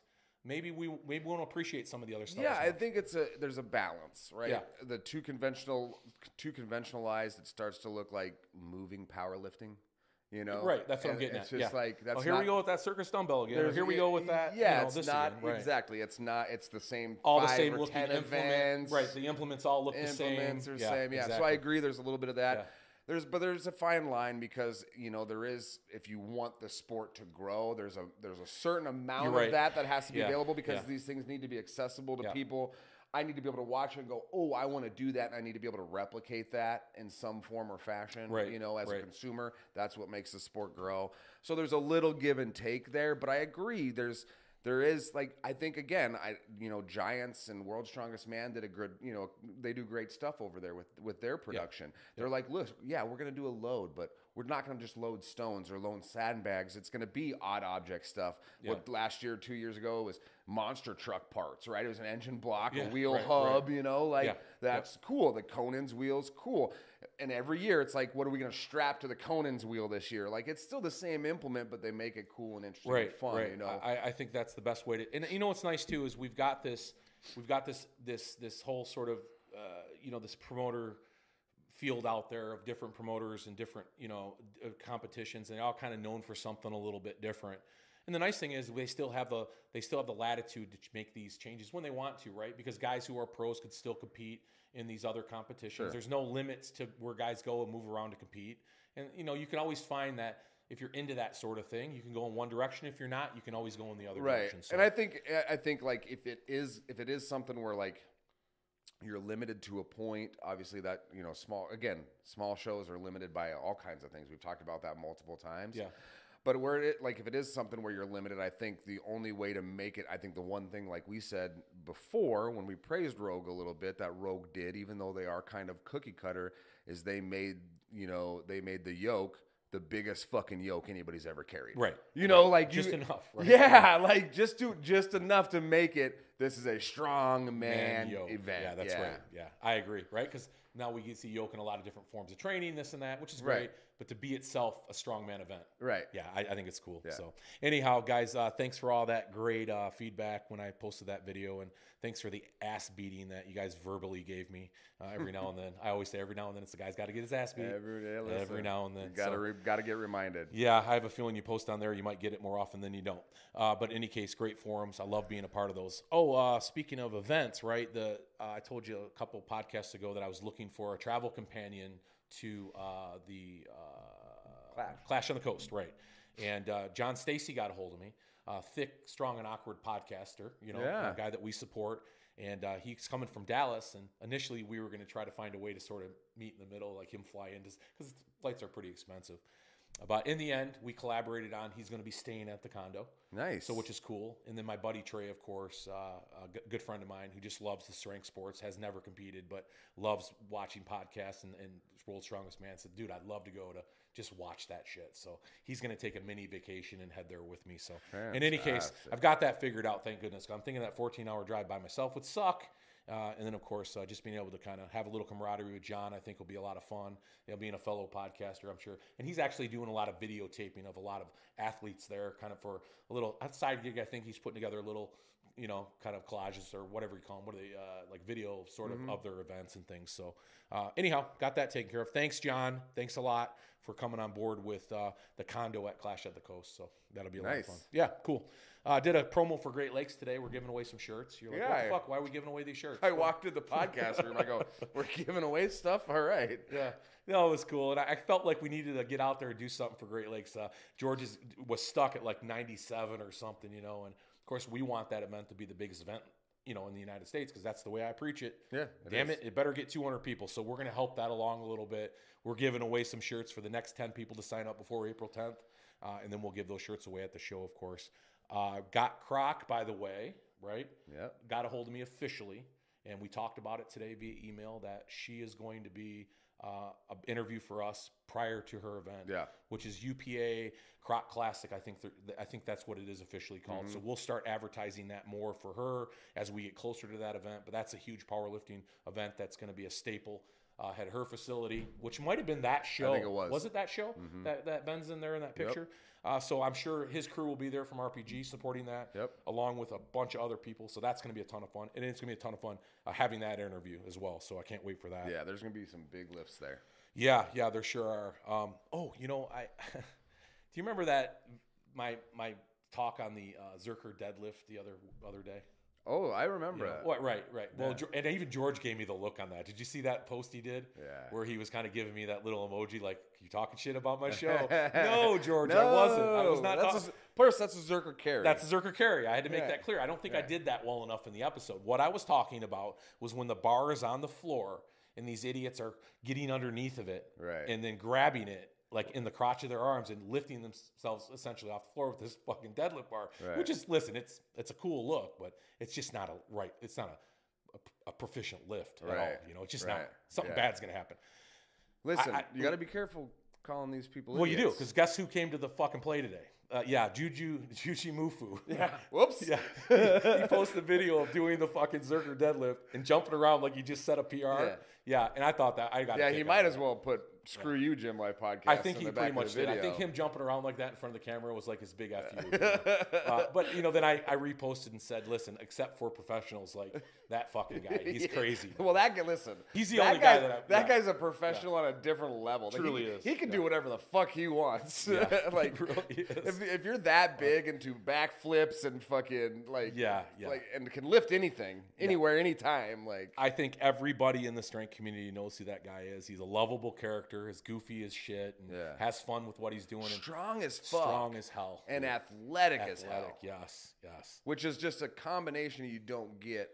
Speaker 2: maybe we maybe we won't appreciate some of the other stuff.
Speaker 3: Yeah, I think it's a there's a balance, right?
Speaker 2: Yeah.
Speaker 3: The too conventional, too conventionalized, it starts to look like moving powerlifting. You know,
Speaker 2: Right, that's what I'm
Speaker 3: And
Speaker 2: getting
Speaker 3: it's
Speaker 2: at.
Speaker 3: just
Speaker 2: yeah.
Speaker 3: like that's
Speaker 2: oh, here
Speaker 3: not,
Speaker 2: we go with that circus dumbbell again. Or here we go with that.
Speaker 3: Yeah,
Speaker 2: you know,
Speaker 3: it's not.
Speaker 2: Right.
Speaker 3: exactly. It's not. It's the same.
Speaker 2: All the same looking
Speaker 3: ten
Speaker 2: implement.
Speaker 3: events.
Speaker 2: Right. The implements all look the same.
Speaker 3: implements are the same. Yeah. So I agree. There's a little bit of that. There's, but there's a fine line because you know there is. If you want the sport to grow, there's a there's a certain amount
Speaker 2: You're
Speaker 3: of that that has to be
Speaker 2: Yeah.
Speaker 3: available because
Speaker 2: Yeah.
Speaker 3: these things need to be accessible to
Speaker 2: Yeah.
Speaker 3: people. I need to be able to watch it and go, oh, I want to do that, and I need to be able to replicate that in some form or fashion.
Speaker 2: Right,
Speaker 3: You know, as
Speaker 2: right.
Speaker 3: a consumer, that's what makes the sport grow. So there's a little give and take there, but I agree. There's there is like I think again, I you know Giants and World's Strongest Man did a good you know they do great stuff over there with with their production. They're like, look, yeah, we're gonna do a load, but we're not gonna just load stones or load sandbags. It's gonna be odd object stuff. What last year, two years ago, was monster truck parts, right? It was an engine block,
Speaker 2: Yeah,
Speaker 3: a wheel
Speaker 2: right,
Speaker 3: hub,
Speaker 2: right.
Speaker 3: you know, like
Speaker 2: Yeah,
Speaker 3: that's cool. The Conan's wheels, cool. And every year, it's like, what are we going to strap to the Conan's wheel this year? Like, it's still the same implement, but they make it cool and interesting
Speaker 2: right,
Speaker 3: and fun.
Speaker 2: right.
Speaker 3: You know,
Speaker 2: I, I think that's the best way to. And you know what's nice too is we've got this, we've got this, this, this whole sort of, uh, you know, this promoter field out there of different promoters and different, you know, uh, competitions, and they're all kind of known for something a little bit different. And the nice thing is they still have the they still have the latitude to make these changes when they want to, right? Because guys who are pros could still compete in these other competitions. There's no limits to where guys go and move around to compete. And you know, you can always find that if you're into that sort of thing, you can go in one direction. If you're not, you can always go in the other
Speaker 3: right?
Speaker 2: direction. So,
Speaker 3: And I think, I think, like, if it is, if it is something where like you're limited to a point, obviously that you know, small again, small shows are limited by all kinds of things. We've talked about that multiple times.
Speaker 2: Yeah.
Speaker 3: But where it like if it is something where you're limited, I think the only way to make it, I think the one thing like we said before when we praised Rogue a little bit that Rogue did, even though they are kind of cookie cutter, is they made you know they made the yoke the biggest fucking yoke anybody's ever carried.
Speaker 2: Right.
Speaker 3: You know, like
Speaker 2: Just
Speaker 3: you-
Speaker 2: enough, right?
Speaker 3: Yeah, like just do just enough to make it. This is a strong man,
Speaker 2: yoke.
Speaker 3: event.
Speaker 2: Yeah, that's right. Yeah, I agree. Right, because now we to see yoke in a lot of different forms of training, this and that, which is great.
Speaker 3: Right.
Speaker 2: But to be itself a strongman event,
Speaker 3: Right.
Speaker 2: Yeah, I, I think it's cool.
Speaker 3: Yeah.
Speaker 2: So, anyhow, guys, uh, thanks for all that great uh, feedback when I posted that video, and thanks for the ass beating that you guys verbally gave me uh, every now and then. I always say every now and then it's the guy's got to get his ass beat
Speaker 3: Every day,
Speaker 2: every now and then.
Speaker 3: Gotta
Speaker 2: So-
Speaker 3: re- get reminded.
Speaker 2: yeah, I have a feeling you post on there, you might get it more often than you don't. Uh, but in any case, great forums. I love being a part of those. Oh, uh, speaking of events, right? The uh, I told you a couple podcasts ago that I was looking for a travel companion to uh, the uh,
Speaker 3: Clash.
Speaker 2: on the Coast, right? And uh, John Stacy got a hold of me. Uh, thick, strong, and awkward podcaster. You know,
Speaker 3: Yeah.
Speaker 2: a guy that we support. And uh, he's coming from Dallas. And initially, we were going to try to find a way to sort of meet in the middle, like him fly in, because flights are pretty expensive. But in the end, we collaborated on he's going to be staying at the condo.
Speaker 3: Nice.
Speaker 2: So, which is cool. And then my buddy Trey, of course, uh, a g- good friend of mine who just loves the strength sports, has never competed, but loves watching podcasts and, and World's Strongest Man. Said, dude, I'd love to go to just watch that shit. So he's going to take a mini vacation and head there with me. So, in any case, I've got that figured out. Thank goodness. I'm thinking that 14 hour drive by myself would suck. Uh, and then, of course, uh, just being able to kind of have a little camaraderie with John, I think will be a lot of fun. You know, being a fellow podcaster, I'm sure. And he's actually doing a lot of videotaping of a lot of athletes there, kind of for a little outside gig. I think he's putting together a little, you know, kind of collages or whatever you call them. What are they, uh, like video sort of of their events and things. So, uh, anyhow, got that taken care of. Thanks, John. Thanks a lot for coming on board with uh, the condo at Clash at the Coast. So, that'll be a lot of
Speaker 3: Nice.
Speaker 2: fun. Yeah, cool. Uh, did a promo for Great Lakes today. We're giving away some shirts. You're like,
Speaker 3: Yeah,
Speaker 2: what the fuck? Why are we giving away these shirts?
Speaker 3: I walked to the podcast room. I go, we're giving away stuff. All right.
Speaker 2: yeah, no, it was cool, and I, I felt like we needed to get out there and do something for Great Lakes. Uh, George is, was stuck at like 97 or something, you know, and course we want that event to be the biggest event, you know, in the United States because that's the way I preach it.
Speaker 3: Yeah, it
Speaker 2: Damn
Speaker 3: is.
Speaker 2: it, it better get 200 people. So we're gonna help that along a little bit. We're giving away some shirts for the next 10 people to sign up before April 10th, uh, and then we'll give those shirts away at the show, of course. Uh, got Croc, by the way, right?
Speaker 3: Yeah.
Speaker 2: got a hold of me officially and we talked about it today via email that she is going to be uh, an interview for us prior to her event,
Speaker 3: Yeah.
Speaker 2: which is UPA Croc Classic. I think th- I think that's what it is officially called.
Speaker 3: Mm-hmm.
Speaker 2: So we'll start advertising that more for her as we get closer to that event. But that's a huge powerlifting event that's going to be a staple. Uh, at her facility, which might have been that show.
Speaker 3: think it was. Mm-hmm.
Speaker 2: Was it that show that, that Ben's in there in that picture? Uh, so I'm sure his crew will be there from RPG supporting that,
Speaker 3: Yep.
Speaker 2: along with a bunch of other people. So that's going to be a ton of fun, and it's going to be a ton of fun uh, having that interview as well. So I can't wait for that.
Speaker 3: Yeah, there's gonna be some big lifts there.
Speaker 2: Yeah, yeah, there sure are. Um, oh, you know, I do you remember that my my talk on the uh, Zercher deadlift the other other day?
Speaker 3: Oh, I remember
Speaker 2: Yeah.
Speaker 3: that.
Speaker 2: What, right, right. Well,
Speaker 3: Yeah.
Speaker 2: Geor- and even George gave me the look on that. Did you see that post he did?
Speaker 3: Yeah.
Speaker 2: Where he was kind of giving me that little emoji, like, "You talking shit about my show?" no, George, I wasn't. I was not.
Speaker 3: That's
Speaker 2: talking.
Speaker 3: a, first, that's a Zercher carry.
Speaker 2: That's a Zercher carry. I had to make
Speaker 3: Yeah.
Speaker 2: that clear. I don't think I did that well enough in the episode. What I was talking about was when the bar is on the floor and these idiots are getting underneath of it
Speaker 3: Right.
Speaker 2: and then grabbing it like in the crotch of their arms and lifting themselves essentially off the floor with this fucking deadlift bar.
Speaker 3: Right.
Speaker 2: Which is listen, it's it's a cool look, but it's just not a right. It's not a a, a proficient lift at all. You know, it's just
Speaker 3: Right.
Speaker 2: not something
Speaker 3: Yeah.
Speaker 2: bad's gonna happen.
Speaker 3: Listen,
Speaker 2: I-
Speaker 3: you got to be careful calling these people.
Speaker 2: Well, you do because guess who came to the fucking play today? Uh, yeah, Juju Jujimufu.
Speaker 3: Yeah. Whoops.
Speaker 2: Yeah, he posted a video of doing the fucking Zercher deadlift and jumping around like he just set a PR. Yeah,
Speaker 3: Yeah.
Speaker 2: and I thought that I got.
Speaker 3: Yeah, he might as well put "Screw You, Gym Life" podcast.
Speaker 2: I think he pretty much did. I think him jumping around like that in front of the camera was like his big fu. you know? uh, but you know, then I, I reposted and said, "Listen, except for professionals like that fucking guy, he's crazy."
Speaker 3: Well, that guy, listen.
Speaker 2: He's the
Speaker 3: that
Speaker 2: only guy
Speaker 3: guy
Speaker 2: that I-
Speaker 3: that
Speaker 2: yeah.
Speaker 3: guy's a professional on a different level. Like,
Speaker 2: Truly
Speaker 3: he,
Speaker 2: is.
Speaker 3: He can
Speaker 2: Yeah.
Speaker 3: do whatever the fuck he wants.
Speaker 2: Yeah,
Speaker 3: like,
Speaker 2: he really
Speaker 3: if, if you're that big into backflips and fucking like,
Speaker 2: Yeah, yeah.
Speaker 3: like, and can lift anything, anywhere, anytime, like,
Speaker 2: I think everybody in the strength community knows who that guy is. He's a lovable character. He's goofy as shit and
Speaker 3: Yeah.
Speaker 2: has fun with what he's doing. And
Speaker 3: strong as fuck,
Speaker 2: strong as hell
Speaker 3: and
Speaker 2: Yeah.
Speaker 3: athletic, as hell.
Speaker 2: athletic. Yes, yes.
Speaker 3: which is just a combination you don't get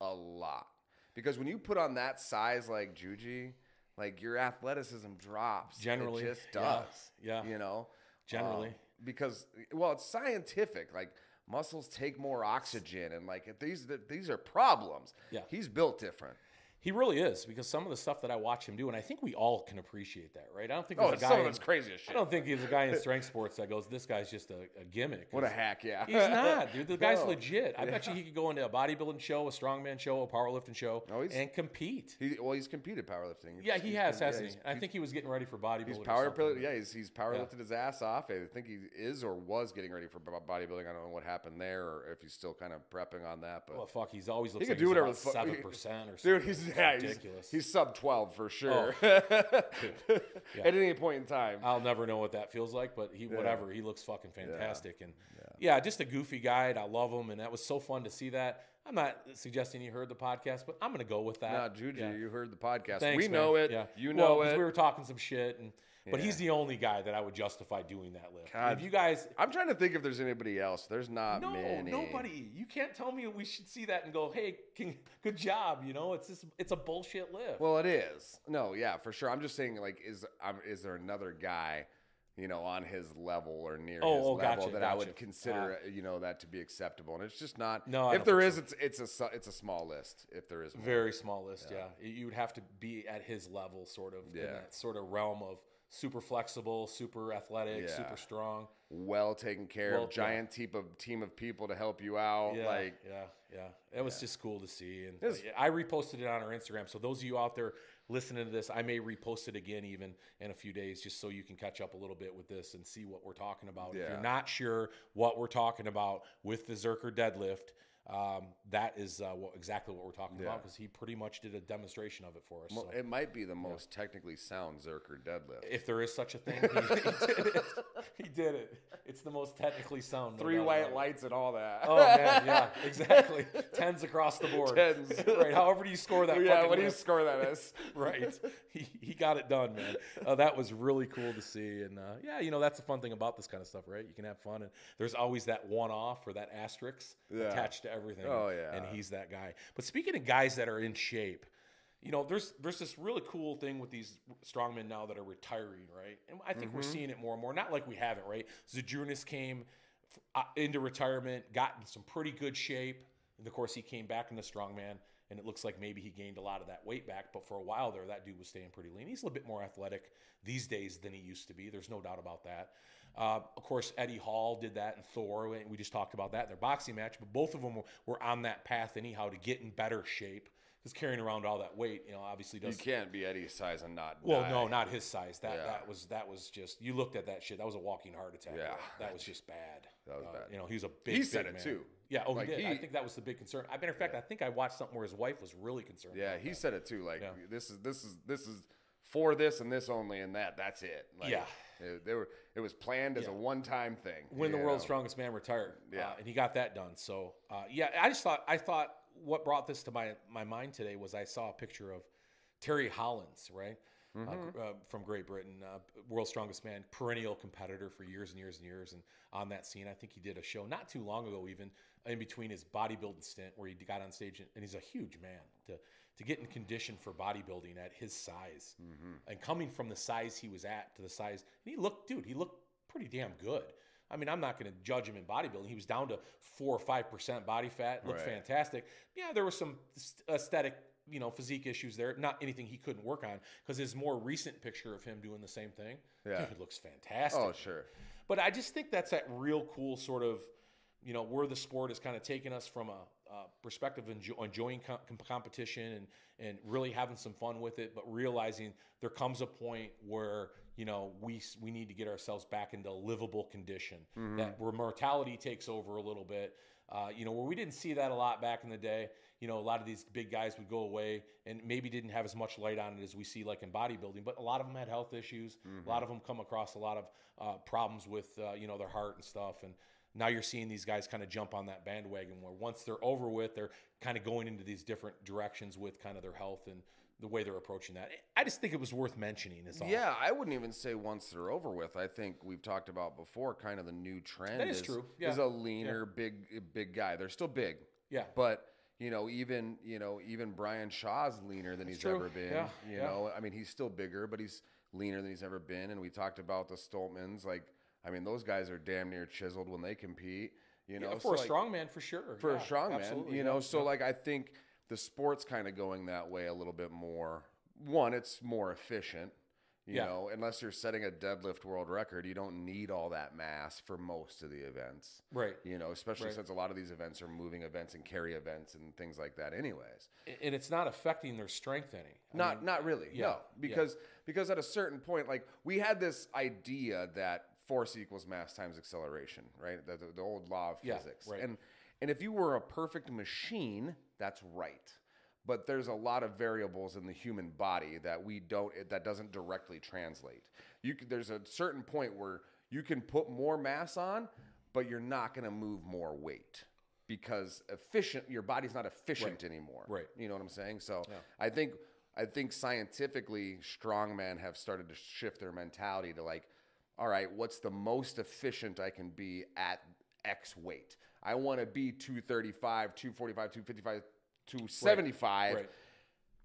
Speaker 3: a lot. Because when you put on that size like Juji, like your athleticism drops.
Speaker 2: Generally,
Speaker 3: it just
Speaker 2: yeah,
Speaker 3: does.
Speaker 2: yeah.
Speaker 3: you know,
Speaker 2: Generally.
Speaker 3: Um, because well, it's scientific. Like muscles take more oxygen, and like these these are problems.
Speaker 2: Yeah.
Speaker 3: he's built different.
Speaker 2: He really is because some of the stuff that I watch him do, and I think we all can appreciate that, right? I don't think
Speaker 3: Oh,
Speaker 2: there's a guy. in-
Speaker 3: crazy as shit.
Speaker 2: I don't think there's a guy in strength sports that goes, "This guy's just a, a gimmick."
Speaker 3: What a hack, yeah.
Speaker 2: He's not, dude. The guy's
Speaker 3: No.
Speaker 2: legit. I bet you he could go into a bodybuilding show, a strongman show, a powerlifting show,
Speaker 3: Oh, he's-
Speaker 2: and compete.
Speaker 3: He, well, he's competed powerlifting.
Speaker 2: Yeah, he has,
Speaker 3: yeah,
Speaker 2: hasn't he? I think he was getting ready for bodybuilding.
Speaker 3: He's
Speaker 2: or
Speaker 3: power yeah, he's he's power lifted his ass off. I think he is or was getting ready for bodybuilding. I don't know what happened there or if he's still kind of prepping on that. But
Speaker 2: Well, fuck, he's always looks
Speaker 3: he
Speaker 2: like
Speaker 3: do whatever
Speaker 2: he's seven percent or something.
Speaker 3: Dude, he's yeah, he's,
Speaker 2: ridiculous.
Speaker 3: he's sub twelve for sure. Oh.
Speaker 2: Yeah.
Speaker 3: At any point in time.
Speaker 2: I'll never know what that feels like, but he whatever he looks fucking fantastic and yeah. just a goofy guy. And I love him, and that was so fun to see that. I'm not suggesting you heard the podcast, but I'm gonna go with that.
Speaker 3: Nah, Juju,
Speaker 2: Yeah.
Speaker 3: you heard the podcast.
Speaker 2: Thanks,
Speaker 3: we
Speaker 2: man.
Speaker 3: know it.
Speaker 2: Yeah.
Speaker 3: You
Speaker 2: Well,
Speaker 3: it.
Speaker 2: We were talking some shit, and but
Speaker 3: Yeah.
Speaker 2: he's the only guy that I would justify doing that lift.
Speaker 3: God.
Speaker 2: If you guys,
Speaker 3: I'm trying to think if there's anybody else. There's not
Speaker 2: no,
Speaker 3: many.
Speaker 2: nobody. You can't tell me we should see that and go, "Hey, can, good job." You know, it's just it's a bullshit lift.
Speaker 3: Well, it is. No, yeah, for sure. I'm just saying, like, is um, is there another guy, you know, on his level or near
Speaker 2: Oh,
Speaker 3: his
Speaker 2: oh,
Speaker 3: level
Speaker 2: gotcha,
Speaker 3: that I would consider, you know, that to be acceptable? And it's just not.
Speaker 2: No,
Speaker 3: if there is, it's it's a it's a small list. If there is, more.
Speaker 2: Very small list, yeah. You would have to be at his level, sort of, in
Speaker 3: Yeah.
Speaker 2: that sort of realm of super flexible, super athletic,
Speaker 3: Yeah.
Speaker 2: super strong.
Speaker 3: well taken care
Speaker 2: Well,
Speaker 3: of, giant team of team of people to help you out.
Speaker 2: Yeah,
Speaker 3: Like,
Speaker 2: yeah, yeah. It was just cool to see, and
Speaker 3: It's-
Speaker 2: I reposted it on our Instagram. So those of you out there listening to this, I may repost it again even in a few days, just so you can catch up a little bit with this and see what we're talking about. If you're not sure what we're talking about with the Zercher deadlift. Um, that is uh, what, exactly what we're talking
Speaker 3: Yeah.
Speaker 2: about because he pretty much did a demonstration of it for us.
Speaker 3: mo-
Speaker 2: so.
Speaker 3: it might be the most technically sound Zercher deadlift.
Speaker 2: If there is such a thing, he, he did it. He did it. It's the most technically sound.
Speaker 3: Three
Speaker 2: doubt
Speaker 3: white lights and all that.
Speaker 2: Oh man, yeah, exactly. Tens across the board.
Speaker 3: Tens.
Speaker 2: right. However do you score that?
Speaker 3: yeah, what do you score that as?
Speaker 2: right. He, he got it done, man. Uh, that was really cool to see. And uh, yeah, you know, that's the fun thing about this kind of stuff, right? You can have fun. And there's always that one off or that asterisk
Speaker 3: Yeah.
Speaker 2: attached to everything.
Speaker 3: Oh, yeah.
Speaker 2: And he's that guy. But speaking of guys that are in shape, you know, there's there's this really cool thing with these strongmen now that are retiring, right? And I think we're
Speaker 3: Mm-hmm.
Speaker 2: seeing it more and more. Not like we haven't, right? Zydrunas came f- uh, into retirement, got in some pretty good shape, and of course he came back in the strongman, and it looks like maybe he gained a lot of that weight back. But for a while there, that dude was staying pretty lean. He's a little bit more athletic these days than he used to be. There's no doubt about that. Uh, of course, Eddie Hall did that in Thor. We just talked about that in their boxing match. But both of them were, were on that path anyhow to get in better shape because carrying around all that weight, you know, obviously does.
Speaker 3: You can't be Eddie's size and not.
Speaker 2: Well,
Speaker 3: die.
Speaker 2: no, not his size. That
Speaker 3: Yeah.
Speaker 2: that was that was just you looked at that shit. That was a walking heart attack.
Speaker 3: Yeah.
Speaker 2: that was just bad.
Speaker 3: That was
Speaker 2: Uh,
Speaker 3: bad.
Speaker 2: You know, he was a big.
Speaker 3: He
Speaker 2: big
Speaker 3: said it
Speaker 2: man.
Speaker 3: too.
Speaker 2: Yeah. Oh,
Speaker 3: Like,
Speaker 2: he did. I think that was the big concern. I matter of fact, I think I watched something where his wife was really concerned.
Speaker 3: Yeah, he
Speaker 2: that.
Speaker 3: said it too. Like
Speaker 2: Yeah.
Speaker 3: this is this is this is for this and this only and that. That's it. Like,
Speaker 2: Yeah.
Speaker 3: it, they were. It was planned as
Speaker 2: Yeah.
Speaker 3: a one-time thing.
Speaker 2: when the
Speaker 3: you
Speaker 2: world's
Speaker 3: know?
Speaker 2: strongest man retired.
Speaker 3: Yeah.
Speaker 2: uh, and he got that done. So uh, yeah, I just thought I thought what brought this to my my mind today was I saw a picture of Terry Hollands, right,
Speaker 3: Mm-hmm.
Speaker 2: uh, uh, from Great Britain, uh, world's strongest man, perennial competitor for years and years and years, and on that scene, I think he did a show not too long ago, even in between his bodybuilding stint, where he got on stage, and, and he's a huge man to to get in condition for bodybuilding at his size,
Speaker 3: Mm-hmm.
Speaker 2: and coming from the size he was at to the size, and he looked, dude, he looked pretty damn good. I mean, I'm not going to judge him in bodybuilding. He was down to four or five percent body fat, looked
Speaker 3: Right.
Speaker 2: fantastic. Yeah, there was some aesthetic, you know, physique issues there. Not anything he couldn't work on because his more recent picture of him doing the same thing,
Speaker 3: Yeah.
Speaker 2: dude, looks fantastic.
Speaker 3: Oh sure.
Speaker 2: But I just think that's that real cool sort of, you know, where the sport has kind of taken us from a, a perspective of enjo- enjoying com- com- competition and and really having some fun with it, but realizing there comes a point where you know we we need to get ourselves back into a livable condition that where mortality takes over a little bit. Uh, you know, where we didn't see that a lot back in the day. You know, a lot of these big guys would go away and maybe didn't have as much light on it as we see like in bodybuilding. But a lot of them had health issues. A lot of them come across a lot of uh, problems with uh, you know their heart and stuff. And now you're seeing these guys kind of jump on that bandwagon where once they're over with, they're kind of going into these different directions with kind of their health and the way they're approaching that. I just think it was worth mentioning. Is all.
Speaker 3: Yeah, I wouldn't even say once they're over with. I think we've talked about before. Kind of the new trend
Speaker 2: That is true, yeah.
Speaker 3: is a leaner, big, big guy. They're still big.
Speaker 2: Yeah.
Speaker 3: But you know, even you know, even Brian Shaw's leaner than he's
Speaker 2: true.
Speaker 3: ever been.
Speaker 2: Yeah,
Speaker 3: You
Speaker 2: yeah.
Speaker 3: know, I mean, he's still bigger, but he's leaner than he's ever been. And we talked about the Stoltmans. Like, I mean, those guys are damn near chiseled when they compete. You know,
Speaker 2: Yeah,
Speaker 3: So,
Speaker 2: for a
Speaker 3: like,
Speaker 2: strong man, for sure.
Speaker 3: for
Speaker 2: Yeah,
Speaker 3: a strong man,
Speaker 2: absolutely,
Speaker 3: you
Speaker 2: yeah,
Speaker 3: know. So like I think the sport's kind of going that way a little bit more. One, it's more efficient, you
Speaker 2: Yeah.
Speaker 3: know. Unless you're setting a deadlift world record, you don't need all that mass for most of the events,
Speaker 2: right.
Speaker 3: you know. Especially
Speaker 2: Right.
Speaker 3: since a lot of these events are moving events and carry events and things like that, anyways.
Speaker 2: And it's not affecting their strength any. I
Speaker 3: Not
Speaker 2: mean,
Speaker 3: not really.
Speaker 2: yeah,
Speaker 3: no,
Speaker 2: yeah.
Speaker 3: because because at a certain point, like we had this idea that force equals mass times acceleration, right? The, the, the old law of
Speaker 2: Yeah,
Speaker 3: physics.
Speaker 2: right.
Speaker 3: And and if you were a perfect machine, that's right. But there's a lot of variables in the human body that we don't that doesn't directly translate. You there's a certain point where you can put more mass on, but you're not going to move more weight because efficient your body's not efficient anymore.
Speaker 2: Right.
Speaker 3: You know what I'm saying? So I think I think scientifically strongmen have started to shift their mentality to like, all right, what's the most efficient I can be at X weight? I want to be 235, 245, 255, 275.
Speaker 2: Right.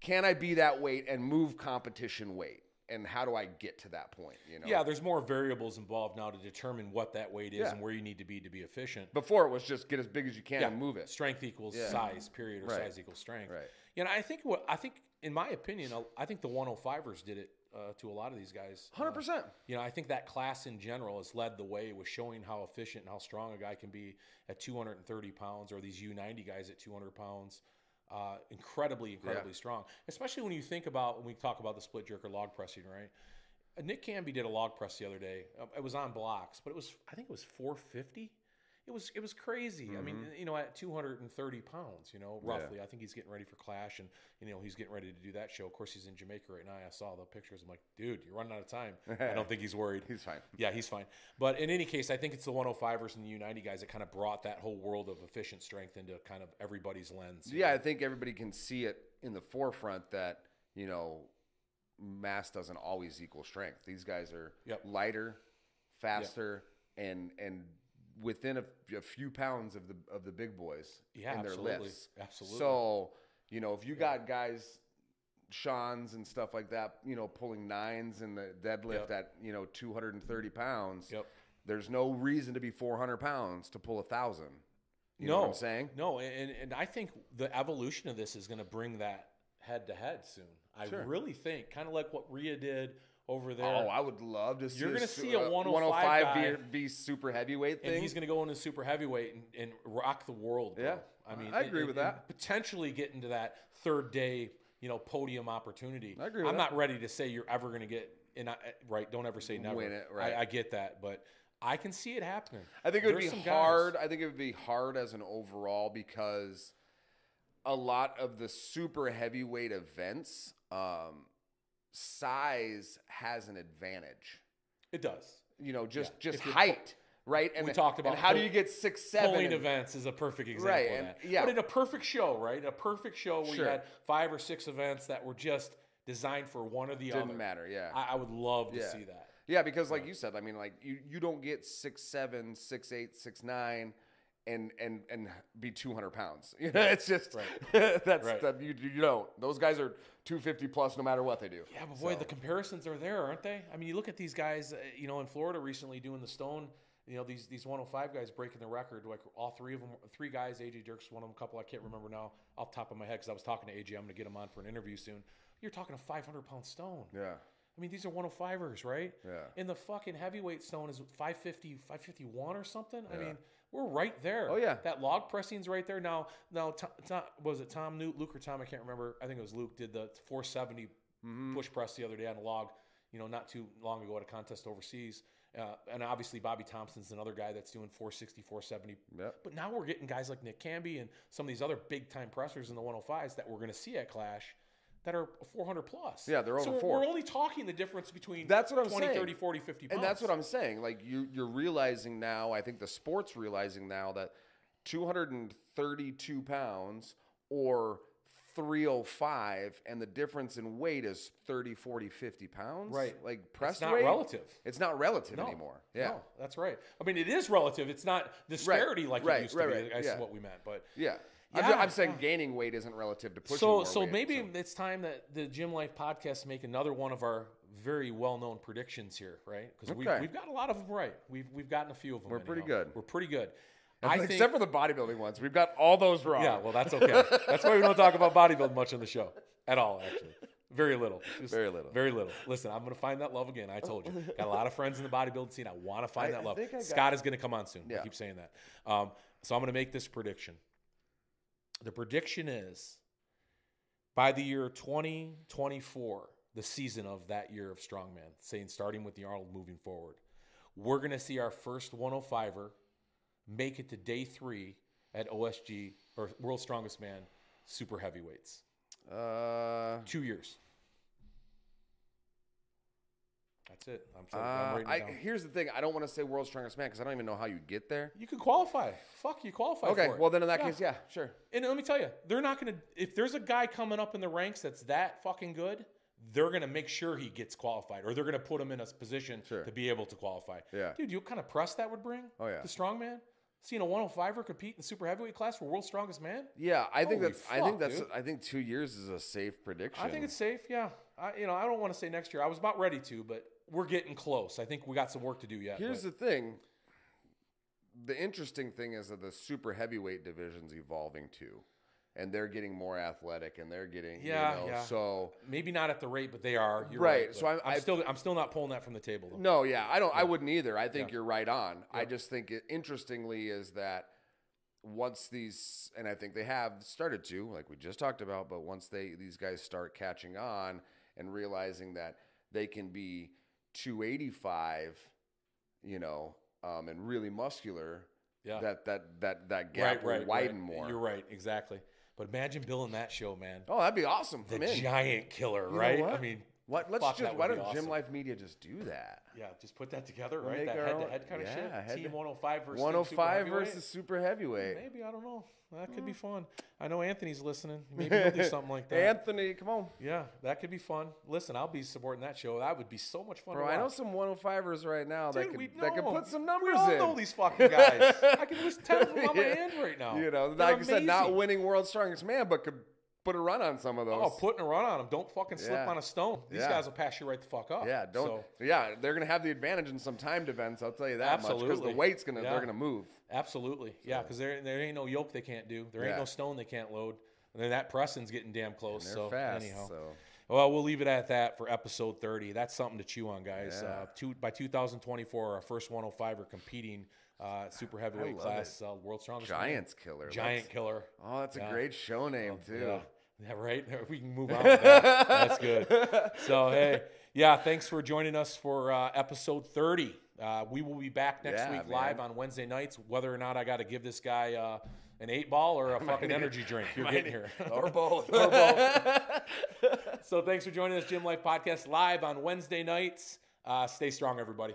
Speaker 3: Can I be that weight and move competition weight? And how do I get to that point? You know?
Speaker 2: Yeah, there's more variables involved now to determine what that weight is
Speaker 3: Yeah.
Speaker 2: and where you need to be to be efficient.
Speaker 3: Before it was just get as big as you can and move it.
Speaker 2: Strength equals
Speaker 3: Yeah.
Speaker 2: size, period, or
Speaker 3: Right.
Speaker 2: size equals strength.
Speaker 3: Right.
Speaker 2: You know, I think what I think, in my opinion, I think the 105ers did it uh, to a lot of these guys. Uh,
Speaker 3: 100%.
Speaker 2: you know, I think that class in general has led the way with showing how efficient and how strong a guy can be at 230 pounds, or these U90 guys at 200 pounds. Uh, incredibly, incredibly strong. Especially when you think about when we talk about the split jerk or log pressing, right? Uh, Nick Canby did a log press the other day. Uh, It was on blocks, but it was I think it was 450. It was it was crazy. I mean, mm-hmm. you know, at 230 pounds, you know, roughly. I think he's getting ready for Clash, and you know, he's getting ready to do that show. Of course, he's in Jamaica right now. I saw the pictures. I'm like, dude, you're running out of time. I don't think he's worried.
Speaker 3: He's fine.
Speaker 2: Yeah, he's fine. But in any case, I think it's the 105ers and the U90 guys that kind of brought that whole world of efficient strength into kind of everybody's lens.
Speaker 3: Yeah, I think everybody can see it in the forefront that, you know, mass doesn't always equal strength. These guys are
Speaker 2: Yep.
Speaker 3: lighter, faster, and and within a, a few pounds of the of the big boys
Speaker 2: Yeah,
Speaker 3: in their
Speaker 2: absolutely.
Speaker 3: lifts.
Speaker 2: Absolutely.
Speaker 3: So, you know, if you got guys Sean's and stuff like that, you know, pulling nines in the deadlift
Speaker 2: Yep.
Speaker 3: at, you know, 230 pounds,
Speaker 2: Yep.
Speaker 3: there's no reason to be 400 pounds to pull a thousand. You
Speaker 2: no,
Speaker 3: know what I'm saying?
Speaker 2: No, and, and I think the evolution of this is going to bring that head to head soon. I
Speaker 3: Sure.
Speaker 2: really think, kind of like what Rhea did over there.
Speaker 3: Oh, I would love to see.
Speaker 2: You're gonna see a
Speaker 3: uh,
Speaker 2: 105 guy.
Speaker 3: v, v super heavyweight thing.
Speaker 2: and he's going to go into super heavyweight and, and rock the world. Bro.
Speaker 3: Yeah,
Speaker 2: I mean,
Speaker 3: I agree
Speaker 2: and-
Speaker 3: with
Speaker 2: and
Speaker 3: that.
Speaker 2: Potentially get into that third day, you know, podium opportunity.
Speaker 3: I agree with
Speaker 2: I'm
Speaker 3: that.
Speaker 2: not ready to say you're ever going to get in. I- Right? Don't ever say never.
Speaker 3: Win it, right.
Speaker 2: I, I get that, but I can see it happening.
Speaker 3: I think it would
Speaker 2: There's
Speaker 3: be
Speaker 2: some guys.
Speaker 3: hard. I think it would be hard as an overall because a lot of the super heavyweight events, um, size has an advantage.
Speaker 2: It does.
Speaker 3: You know, just
Speaker 2: Yeah.
Speaker 3: just
Speaker 2: If
Speaker 3: height, right? And
Speaker 2: We talked about
Speaker 3: and how do you get six seven?
Speaker 2: Pulling
Speaker 3: and-
Speaker 2: events is a perfect example
Speaker 3: Right,
Speaker 2: of
Speaker 3: and-
Speaker 2: that.
Speaker 3: yeah.
Speaker 2: But in a perfect show, right? A perfect show where
Speaker 3: Sure.
Speaker 2: you had five or six events that were just designed for one or the
Speaker 3: Didn't
Speaker 2: other.
Speaker 3: matter, yeah.
Speaker 2: I, I would love to
Speaker 3: Yeah.
Speaker 2: see that.
Speaker 3: Yeah, because like you said, I mean, like you you don't get six seven, six eight, six nine, and and and be two hundred pounds. You know, it's just that's
Speaker 2: Right.
Speaker 3: that you you don't. Those guys are two fifty plus no matter what they do.
Speaker 2: Yeah, but boy,
Speaker 3: So,
Speaker 2: the comparisons are there, aren't they? I mean, you look at these guys, uh, you know, in Florida recently doing the stone. You know, these these 105 guys breaking the record. Like all three of them, three guys. AJ Dirk's one of them. A couple I can't remember now off the top of my head because I was talking to AJ. I'm going to get him on for an interview soon. You're talking a 500 pound stone.
Speaker 3: yeah,
Speaker 2: I mean, these are 105ers, right?
Speaker 3: Yeah.
Speaker 2: And the fucking heavyweight stone is 550, 551 or something. I mean, we're right there.
Speaker 3: Oh, yeah.
Speaker 2: That log pressing's right there. Now, now, Tom, Tom, was it Tom Newt, Luke or Tom? I can't remember. I think it was Luke did the 470
Speaker 3: Mm-hmm.
Speaker 2: push press the other day on a log. You know, not too long ago at a contest overseas. Uh, and obviously Bobby Thompson's another guy that's doing 460, 470.
Speaker 3: Yep.
Speaker 2: But now we're getting guys like Nick Camby and some of these other big time pressers in the 105s that we're going to see at Clash that are 400 plus.
Speaker 3: Yeah, they're
Speaker 2: so
Speaker 3: over
Speaker 2: we're-
Speaker 3: four.
Speaker 2: We're only talking the difference between
Speaker 3: That's what I'm
Speaker 2: 20,
Speaker 3: saying.
Speaker 2: 30, 40, 50 pounds.
Speaker 3: and that's what I'm saying. Like you you're realizing now. I think the sport's realizing now that two hundred and thirty two pounds or 305 and the difference in weight is 30 40 50 pounds
Speaker 2: Right.
Speaker 3: like press
Speaker 2: It's not
Speaker 3: weight
Speaker 2: relative.
Speaker 3: it's not relative
Speaker 2: No,
Speaker 3: anymore yeah
Speaker 2: No, that's right. I mean, it is relative. It's not disparity like
Speaker 3: right,
Speaker 2: it used
Speaker 3: right,
Speaker 2: to be.
Speaker 3: right,
Speaker 2: I guess
Speaker 3: yeah.
Speaker 2: what we meant. But
Speaker 3: Yeah. I'm,
Speaker 2: Yeah,
Speaker 3: ju- I'm saying
Speaker 2: yeah.
Speaker 3: gaining weight isn't relative to pushing
Speaker 2: so so
Speaker 3: weight,
Speaker 2: maybe it's time that the Gym Life podcast make another one of our very well known predictions here, right? Because
Speaker 3: Okay.
Speaker 2: we've, we've got a lot of them right. We've we've gotten a few of them.
Speaker 3: We're pretty
Speaker 2: anyhow.
Speaker 3: good.
Speaker 2: We're pretty good. I
Speaker 3: Except
Speaker 2: think,
Speaker 3: for the bodybuilding ones. We've got all those wrong.
Speaker 2: yeah, well, that's okay. that's why we don't talk about bodybuilding much on the show at all. Actually, very little. Just
Speaker 3: Very little.
Speaker 2: Very little. Listen, I'm gonna find that love again. I told you. Got a lot of friends in the bodybuilding scene. I want to find
Speaker 3: I-
Speaker 2: that love.
Speaker 3: think I got-
Speaker 2: Scott is gonna come on soon. I keep saying that. Um, so I'm gonna make this prediction. The prediction is by the year 2024, the season of that year of strongman, saying starting with the Arnold moving forward, we're going to see our first 105er make it to day three at OSG or World's Strongest Man super heavyweights.
Speaker 3: Uh,
Speaker 2: Two years. That's it. I'm,
Speaker 3: uh,
Speaker 2: I'm
Speaker 3: I, here's the thing. I don't want to say world's strongest man because I don't even know how you get there.
Speaker 2: You can qualify. Fuck, you qualify.
Speaker 3: Okay.
Speaker 2: for it.
Speaker 3: Well, then in that case, yeah, sure.
Speaker 2: And let me tell you, they're not going to. If there's a guy coming up in the ranks that's that fucking good, they're going to make sure he gets qualified, or they're going to put him in a position
Speaker 3: Sure.
Speaker 2: to be able to qualify.
Speaker 3: Yeah.
Speaker 2: dude, you know what kind of press that would bring?
Speaker 3: Oh, yeah.
Speaker 2: the strongman. Seeing a 105er compete in the super heavyweight class for world's strongest man.
Speaker 3: Yeah, I think
Speaker 2: Holy
Speaker 3: that's. I think that's.
Speaker 2: dude.
Speaker 3: I think two years is a safe prediction.
Speaker 2: I think it's safe. Yeah, I, you know, I don't want to say next year. I was about ready to, but we're getting close. I think we got some work to do yet.
Speaker 3: Here's
Speaker 2: but-
Speaker 3: the thing. The interesting thing is that the super heavyweight division's evolving too, and they're getting more athletic, and they're getting
Speaker 2: Yeah,
Speaker 3: You know,
Speaker 2: yeah.
Speaker 3: So
Speaker 2: maybe not at the rate, but they are. You're
Speaker 3: Right,
Speaker 2: right.
Speaker 3: so I'm-
Speaker 2: I'm
Speaker 3: I've-
Speaker 2: still, I'm still not pulling that from the table. Though.
Speaker 3: no, yeah, I don't. I wouldn't either. I think
Speaker 2: Yeah.
Speaker 3: you're right on. I just think it interestingly is that once these, and I think they have started to, like we just talked about, but once they these guys start catching on and realizing that they can be 285, you know, um, and really muscular.
Speaker 2: Yeah.
Speaker 3: That that that that gap will widen more.
Speaker 2: You're right, exactly. But imagine billing that show, man.
Speaker 3: Oh, that'd be awesome.
Speaker 2: the
Speaker 3: in.
Speaker 2: giant killer,
Speaker 3: You
Speaker 2: right? I mean,
Speaker 3: What? Let's
Speaker 2: fuck,
Speaker 3: just. Why don't Gym. Life Media just do that?
Speaker 2: yeah, just put that together,
Speaker 3: We'll
Speaker 2: right?
Speaker 3: make
Speaker 2: That
Speaker 3: our
Speaker 2: head
Speaker 3: own-
Speaker 2: to head kind of
Speaker 3: yeah,
Speaker 2: shit.
Speaker 3: head
Speaker 2: Team 105 versus Team
Speaker 3: 105
Speaker 2: Super
Speaker 3: versus
Speaker 2: Heavyweight.
Speaker 3: super heavyweight.
Speaker 2: Maybe I don't know. That could be hmm. fun. I know Anthony's listening. Maybe he'll do something like that.
Speaker 3: Anthony, come on,
Speaker 2: yeah, that could be fun. Listen, I'll be supporting that show. That would be so much fun.
Speaker 3: bro.
Speaker 2: to
Speaker 3: I know
Speaker 2: watch.
Speaker 3: some 105ers right now that
Speaker 2: Dude,
Speaker 3: could that could
Speaker 2: know
Speaker 3: put some numbers
Speaker 2: We all
Speaker 3: in.
Speaker 2: know these fucking guys. I can list ten of them on my
Speaker 3: Yeah.
Speaker 2: hand right now.
Speaker 3: You know,
Speaker 2: They're
Speaker 3: like I said, not
Speaker 2: amazing.
Speaker 3: winning world's strongest man, but could put a run on some of those.
Speaker 2: Oh, putting a run on them. Don't fucking slip
Speaker 3: Yeah.
Speaker 2: on a stone. These
Speaker 3: Yeah.
Speaker 2: guys will pass you right the fuck up.
Speaker 3: yeah, don't.
Speaker 2: So,
Speaker 3: yeah, they're gonna have the advantage in some timed events. I'll tell you that much because
Speaker 2: Absolutely.
Speaker 3: the weight's gonna
Speaker 2: Yeah.
Speaker 3: they're gonna move.
Speaker 2: absolutely. Yeah, because there, there ain't no yoke they can't do. There ain't
Speaker 3: Yeah.
Speaker 2: no stone they can't load. And then that pressing's getting damn close. So
Speaker 3: fast.
Speaker 2: anyhow.
Speaker 3: So
Speaker 2: Well, we'll leave it at that for episode 30. That's something to chew on, guys.
Speaker 3: Yeah.
Speaker 2: Uh, two, by 2024, our first 105 are competing uh, super heavyweight class, uh, world strongest man.
Speaker 3: Giants killer.
Speaker 2: giant
Speaker 3: That's-
Speaker 2: killer.
Speaker 3: Oh, that's a great show name too.
Speaker 2: Yeah. Yeah, right. We can move on. With that. That's good. So hey, yeah, thanks for joining us for uh, episode 30. Uh, we will be back next
Speaker 3: Yeah,
Speaker 2: week
Speaker 3: man.
Speaker 2: live on Wednesday nights. Whether or not I got to give this guy uh, an eight ball or a fucking energy drink, you're getting here.
Speaker 3: or both.
Speaker 2: Or both. so thanks for joining us, Gym Life Podcast, live on Wednesday nights. Uh, stay strong, everybody.